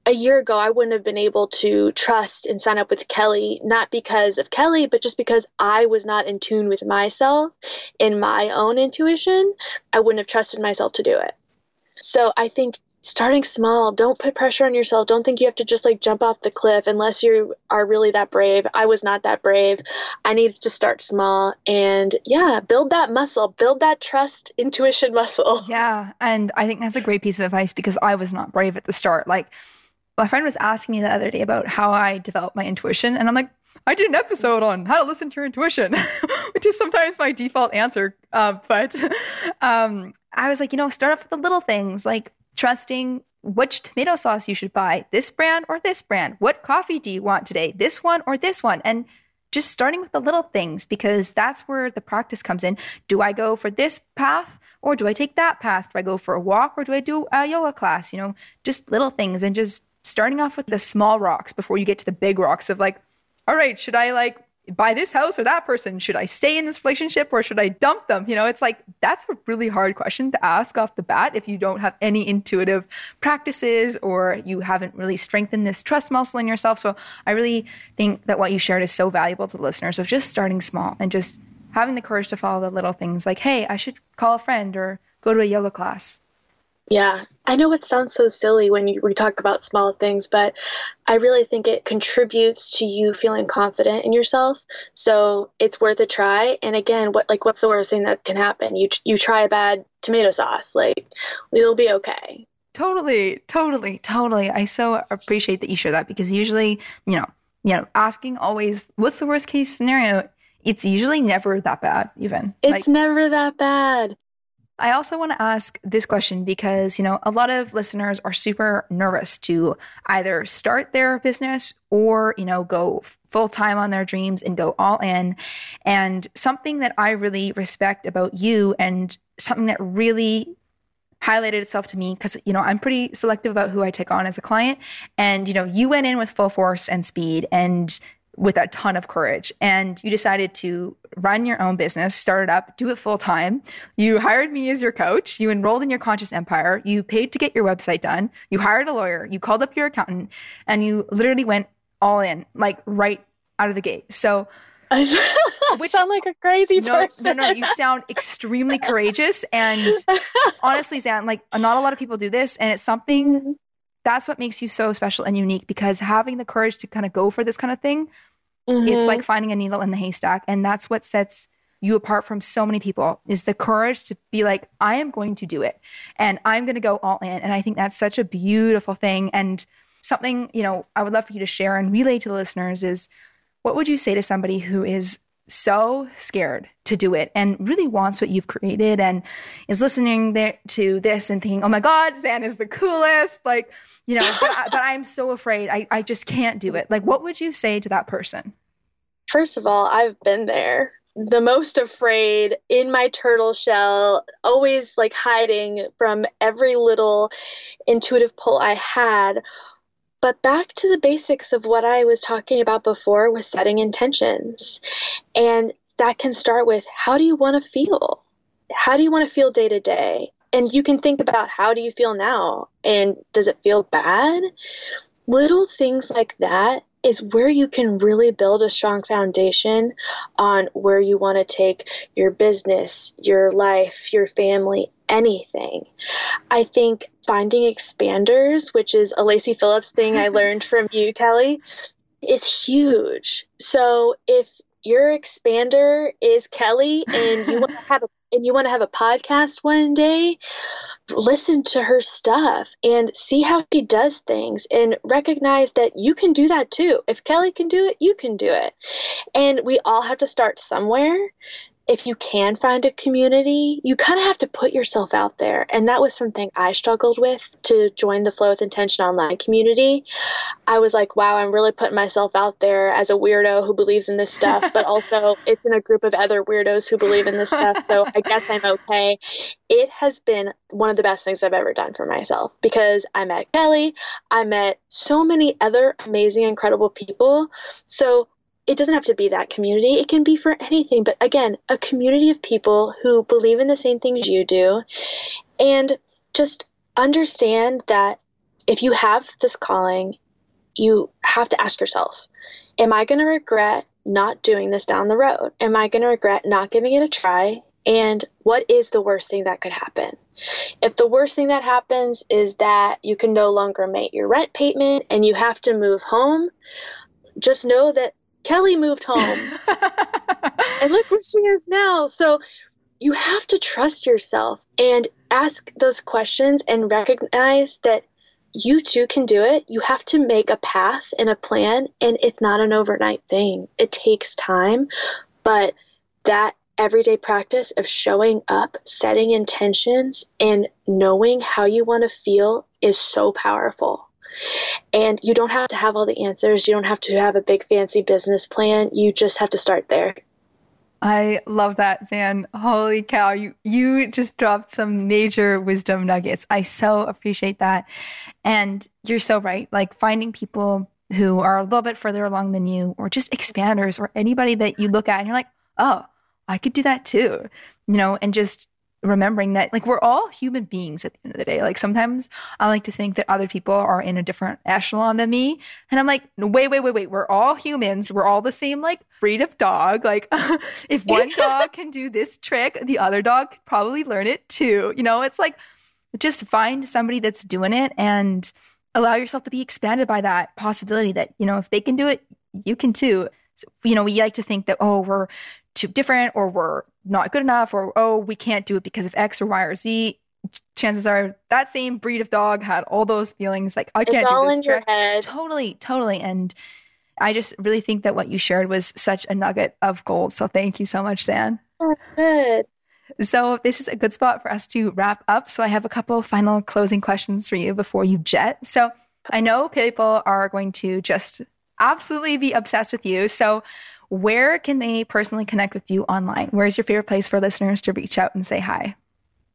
A year ago, I wouldn't have been able to trust and sign up with Kelly, not because of Kelly, but just because I was not in tune with myself and my own intuition. I wouldn't have trusted myself to do it. So I think starting small don't put pressure on yourself. Don't think you have to just like jump off the cliff unless you are really that brave. I was not that brave. I needed to start small and yeah build that muscle build that trust intuition muscle. Yeah and i think that's a great piece of advice because i was not brave at the start. Like my friend was asking me the other day about how i developed my intuition and i'm like I did an episode on how to listen to your intuition, which is sometimes my default answer. Uh, but um, I was like, you know, start off with the little things like trusting which tomato sauce you should buy, this brand or this brand. What coffee do you want today? This one or this one? And just starting with the little things because that's where the practice comes in. Do I go for this path or do I take that path? Do I go for a walk or do I do a yoga class? You know, just little things and just starting off with the small rocks before you get to the big rocks of like, all right, should I like buy this house or that person? Should I stay in this relationship or should I dump them? You know, it's like that's a really hard question to ask off the bat if you don't have any intuitive practices or you haven't really strengthened this trust muscle in yourself. So I really think that what you shared is so valuable to the listeners of just starting small and just having the courage to follow the little things like, hey, I should call a friend or go to a yoga class. Yeah, I know it sounds so silly when you, we talk about small things, but I really think it contributes to you feeling confident in yourself. So it's worth a try. And again, what like what's the worst thing that can happen? You you try a bad tomato sauce, like we'll be okay. Totally, totally, totally. I so appreciate that you share that because usually, you know, you know, asking always, what's the worst case scenario? It's usually never that bad, even. It's like, never that bad. I also want to ask this question because, you know, a lot of listeners are super nervous to either start their business or, you know, go full time on their dreams and go all in. And something that I really respect about you and something that really highlighted itself to me because you know i'm pretty selective about who i take on as a client and you know you went in with full force and speed and with a ton of courage and you decided to run your own business, start it up, do it full time. You hired me as your coach. You enrolled in your conscious empire. You paid to get your website done. You hired a lawyer. You called up your accountant and you literally went all in, like right out of the gate. So, which sound like a crazy no, person. No, no, you sound extremely courageous. And honestly, Zan, like not a lot of people do this. And it's something mm-hmm that's what makes you so special and unique because having the courage to kind of go for this kind of thing, mm-hmm. it's like finding a needle in the haystack. And that's what sets you apart from so many people is the courage to be like, I am going to do it and I'm going to go all in. And I think that's such a beautiful thing. And something, you know, I would love for you to share and relay to the listeners is what would you say to somebody who is so scared to do it and really wants what you've created and is listening there to this and thinking, oh my God, Zan is the coolest. Like, you know, but, I, I'm so afraid. I, I just can't do it. Like, what would you say to that person? First of all, I've been there. the most afraid in my turtle shell, always like hiding from every little intuitive pull I had. But back to the basics of what I was talking about before with setting intentions. And that can start with how do you want to feel? How do you want to feel day to day? And you can think about how do you feel now? And does it feel bad? Little things like that is where you can really build a strong foundation on where you want to take your business, your life, your family, anything. I think finding expanders, which is a Lacy Phillips thing I learned from you, Kelly, is huge. So if your expander is Kelly and you want to have a and you want to have a podcast one day, listen to her stuff and see how she does things and recognize that you can do that too. If Kelly can do it, you can do it. And we all have to start somewhere if you can find a community, you kind of have to put yourself out there. And that was something I struggled with to join the Flow with Intention online community. I was like, wow, I'm really putting myself out there as a weirdo who believes in this stuff, but also it's in a group of other weirdos who believe in this stuff. So I guess I'm okay. It has been one of the best things I've ever done for myself because I met Kelly, I met so many other amazing, incredible people. So it doesn't have to be that community. It can be for anything. But again, a community of people who believe in the same things you do and just understand that if you have this calling, you have to ask yourself, am I going to regret not doing this down the road? Am I going to regret not giving it a try? And what is the worst thing that could happen? If the worst thing that happens is that you can no longer make your rent payment and you have to move home, just know that Kelly moved home. and look where she is now. So you have to trust yourself and ask those questions and recognize that you too can do it. You have to make a path and a plan, and it's not an overnight thing. It takes time, but that everyday practice of showing up, setting intentions, and knowing how you want to feel is so powerful. And you don't have to have all the answers. You don't have to have a big fancy business plan. You just have to start there. I love that, Zan. Holy cow. You you just dropped some major wisdom nuggets. I so appreciate that. And you're so right. Like finding people who are a little bit further along than you, or just expanders, or anybody that you look at and you're like, oh, I could do that too. You know, and just remembering that like we're all human beings at the end of the day. Like sometimes I like to think that other people are in a different echelon than me. And I'm like, no, wait, wait, wait, wait. We're all humans. We're all the same like breed of dog. Like if one dog can do this trick, the other dog could probably learn it too. You know, it's like just find somebody that's doing it and allow yourself to be expanded by that possibility that, you know, if they can do it, you can too. You know, we like to think that, oh, we're too different or we're not good enough or oh we can't do it because of x or y or z chances are that same breed of dog had all those feelings like i can't it's all do this in your head. Totally totally. And i just really think that what you shared was such a nugget of gold. So thank you so much Zan. Oh, good. So this is a good spot for us to wrap up. So i have a couple final closing questions for you before you jet. So i know people are going to just absolutely be obsessed with you. So where can they personally connect with you online? Where's your favorite place for listeners to reach out and say hi?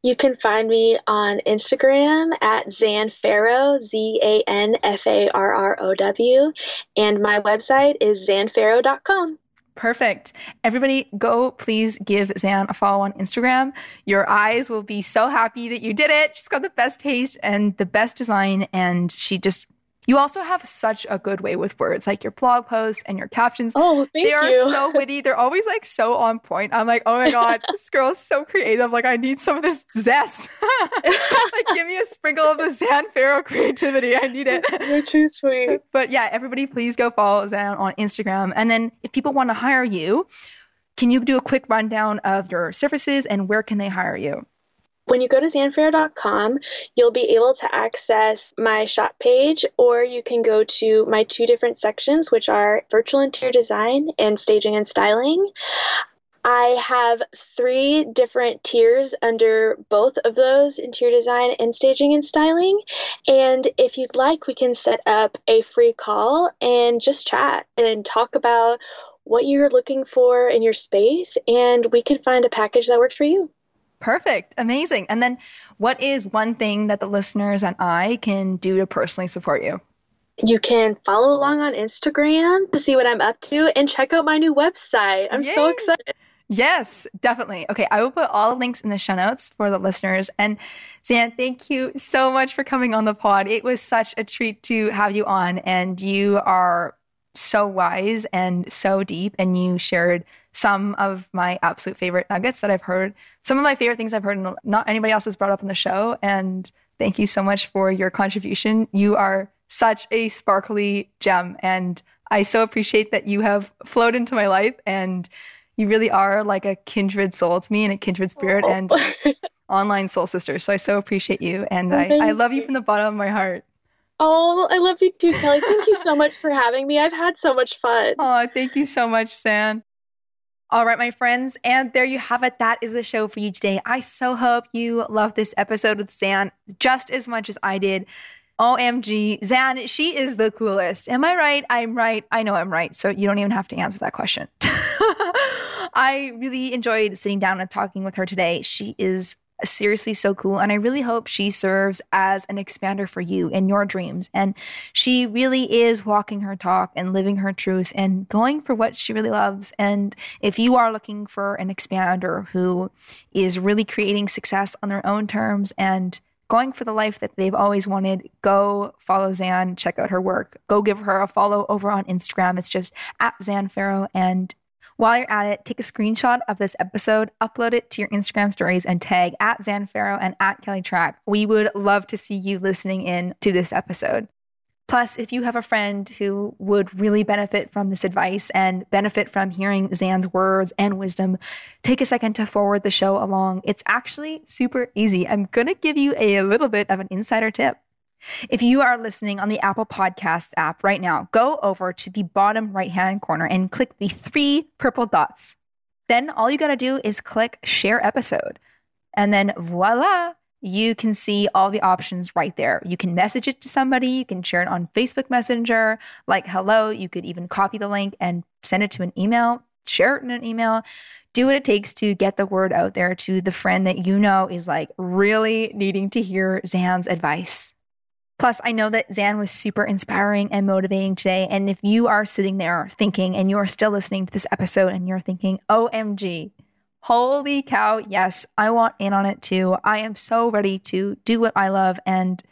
You can find me on Instagram at Zan Farrow, Z A N F A R R O W, and my website is zanfarrow.com. Perfect. Everybody, go please give Zan a follow on Instagram. Your eyes will be so happy that you did it. She's got the best taste and the best design, and she just you also have such a good way with words, like your blog posts and your captions. Oh, thank they are you. so witty. They're always like so on point. I'm like, oh my god, this girl's so creative. Like, I need some of this zest. like, give me a sprinkle of the Zan Farrow creativity. I need it. You're too sweet. But yeah, everybody, please go follow Zan on Instagram. And then, if people want to hire you, can you do a quick rundown of your services and where can they hire you? When you go to zanfarrow.com, you'll be able to access my shop page, or you can go to my two different sections, which are virtual interior design and staging and styling. I have three different tiers under both of those interior design and staging and styling. And if you'd like, we can set up a free call and just chat and talk about what you're looking for in your space, and we can find a package that works for you. Perfect. Amazing. And then, what is one thing that the listeners and I can do to personally support you? You can follow along on Instagram to see what I'm up to and check out my new website. I'm Yay. so excited. Yes, definitely. Okay, I will put all the links in the show notes for the listeners. And Zan, thank you so much for coming on the pod. It was such a treat to have you on, and you are so wise and so deep, and you shared some of my absolute favorite nuggets that I've heard, some of my favorite things I've heard, and not anybody else has brought up on the show. And thank you so much for your contribution. You are such a sparkly gem, and I so appreciate that you have flowed into my life and you really are like a kindred soul to me and a kindred spirit oh. and online soul sister. So I so appreciate you. And oh, I, I love you from the bottom of my heart. Oh, I love you too, Kelly. Thank you so much for having me. I've had so much fun. Oh, thank you so much, Zan. All right, my friends. And there you have it. That is the show for you today. I so hope you love this episode with Zan just as much as I did. OMG, Zan, she is the coolest. Am I right? I'm right. I know I'm right. So you don't even have to answer that question. I really enjoyed sitting down and talking with her today. She is seriously so cool. And I really hope she serves as an expander for you and your dreams. And she really is walking her talk and living her truth and going for what she really loves. And if you are looking for an expander who is really creating success on their own terms and going for the life that they've always wanted, go follow Zan, check out her work. Go give her a follow over on Instagram. It's just at Zan Farrow. And while you're at it, take a screenshot of this episode, upload it to your Instagram stories, and tag at Zan Farrow and at Kelly Trach. We would love to see you listening in to this episode. Plus, if you have a friend who would really benefit from this advice and benefit from hearing Zan's words and wisdom, take a second to forward the show along. It's actually super easy. I'm going to give you a little bit of an insider tip. If you are listening on the Apple Podcast app right now, go over to the bottom right hand corner and click the three purple dots. Then all you got to do is click share episode. And then voila, you can see all the options right there. You can message it to somebody, you can share it on Facebook Messenger, like hello. You could even copy the link and send it to an email, share it in an email. Do what it takes to get the word out there to the friend that you know is like really needing to hear Zan's advice. Plus, I know that Zan was super inspiring and motivating today. And if you are sitting there thinking and you're still listening to this episode and you're thinking, OMG, holy cow, yes, I want in on it too. I am so ready to do what I love. And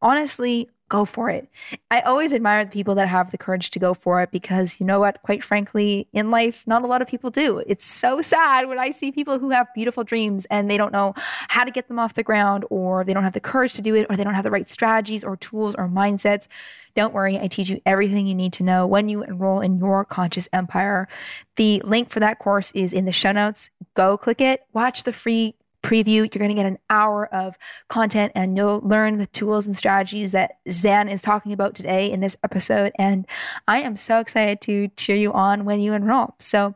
honestly, go for it. I always admire the people that have the courage to go for it because you know what? Quite frankly, in life, not a lot of people do. It's so sad when I see people who have beautiful dreams and they don't know how to get them off the ground or they don't have the courage to do it or they don't have the right strategies or tools or mindsets. Don't worry, I teach you everything you need to know when you enroll in your conscious empire. The link for that course is in the show notes. Go click it, watch the free preview. You're going to get an hour of content and you'll learn the tools and strategies that Zan is talking about today in this episode. And I am so excited to cheer you on when you enroll. So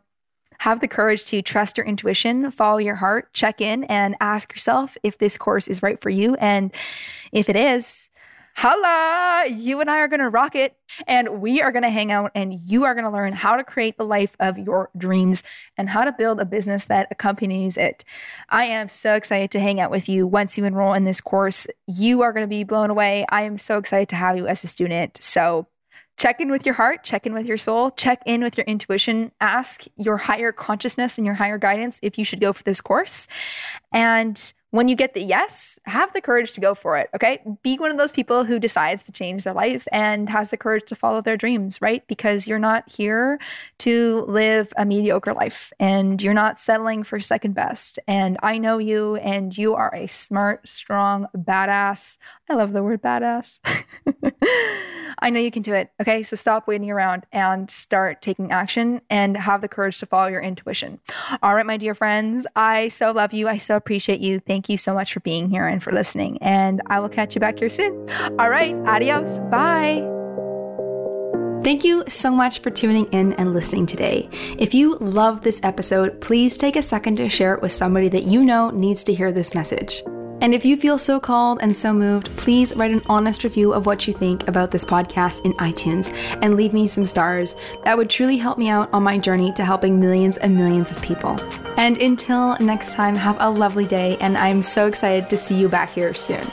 have the courage to trust your intuition, follow your heart, check in and ask yourself if this course is right for you. And if it is, holla, you and I are going to rock it and we are going to hang out and you are going to learn how to create the life of your dreams and how to build a business that accompanies it. I am so excited to hang out with you once you enroll in this course. You are going to be blown away. I am so excited to have you as a student. So, check in with your heart, check in with your soul, check in with your intuition, ask your higher consciousness and your higher guidance if you should go for this course. And when you get the yes, have the courage to go for it. Okay. Be one of those people who decides to change their life and has the courage to follow their dreams, right? Because you're not here to live a mediocre life and you're not settling for second best. And I know you, and you are a smart, strong, badass. I love the word badass. I know you can do it. Okay. So stop waiting around and start taking action and have the courage to follow your intuition. All right, my dear friends, I so love you. I so appreciate you. Thank you so much for being here and for listening. And I will catch you back here soon. All right. Adios. Bye. Thank you so much for tuning in and listening today. If you love this episode, please take a second to share it with somebody that you know needs to hear this message. And if you feel so called and so moved, please write an honest review of what you think about this podcast in iTunes and leave me some stars. That would truly help me out on my journey to helping millions and millions of people. And until next time, have a lovely day, and I'm so excited to see you back here soon.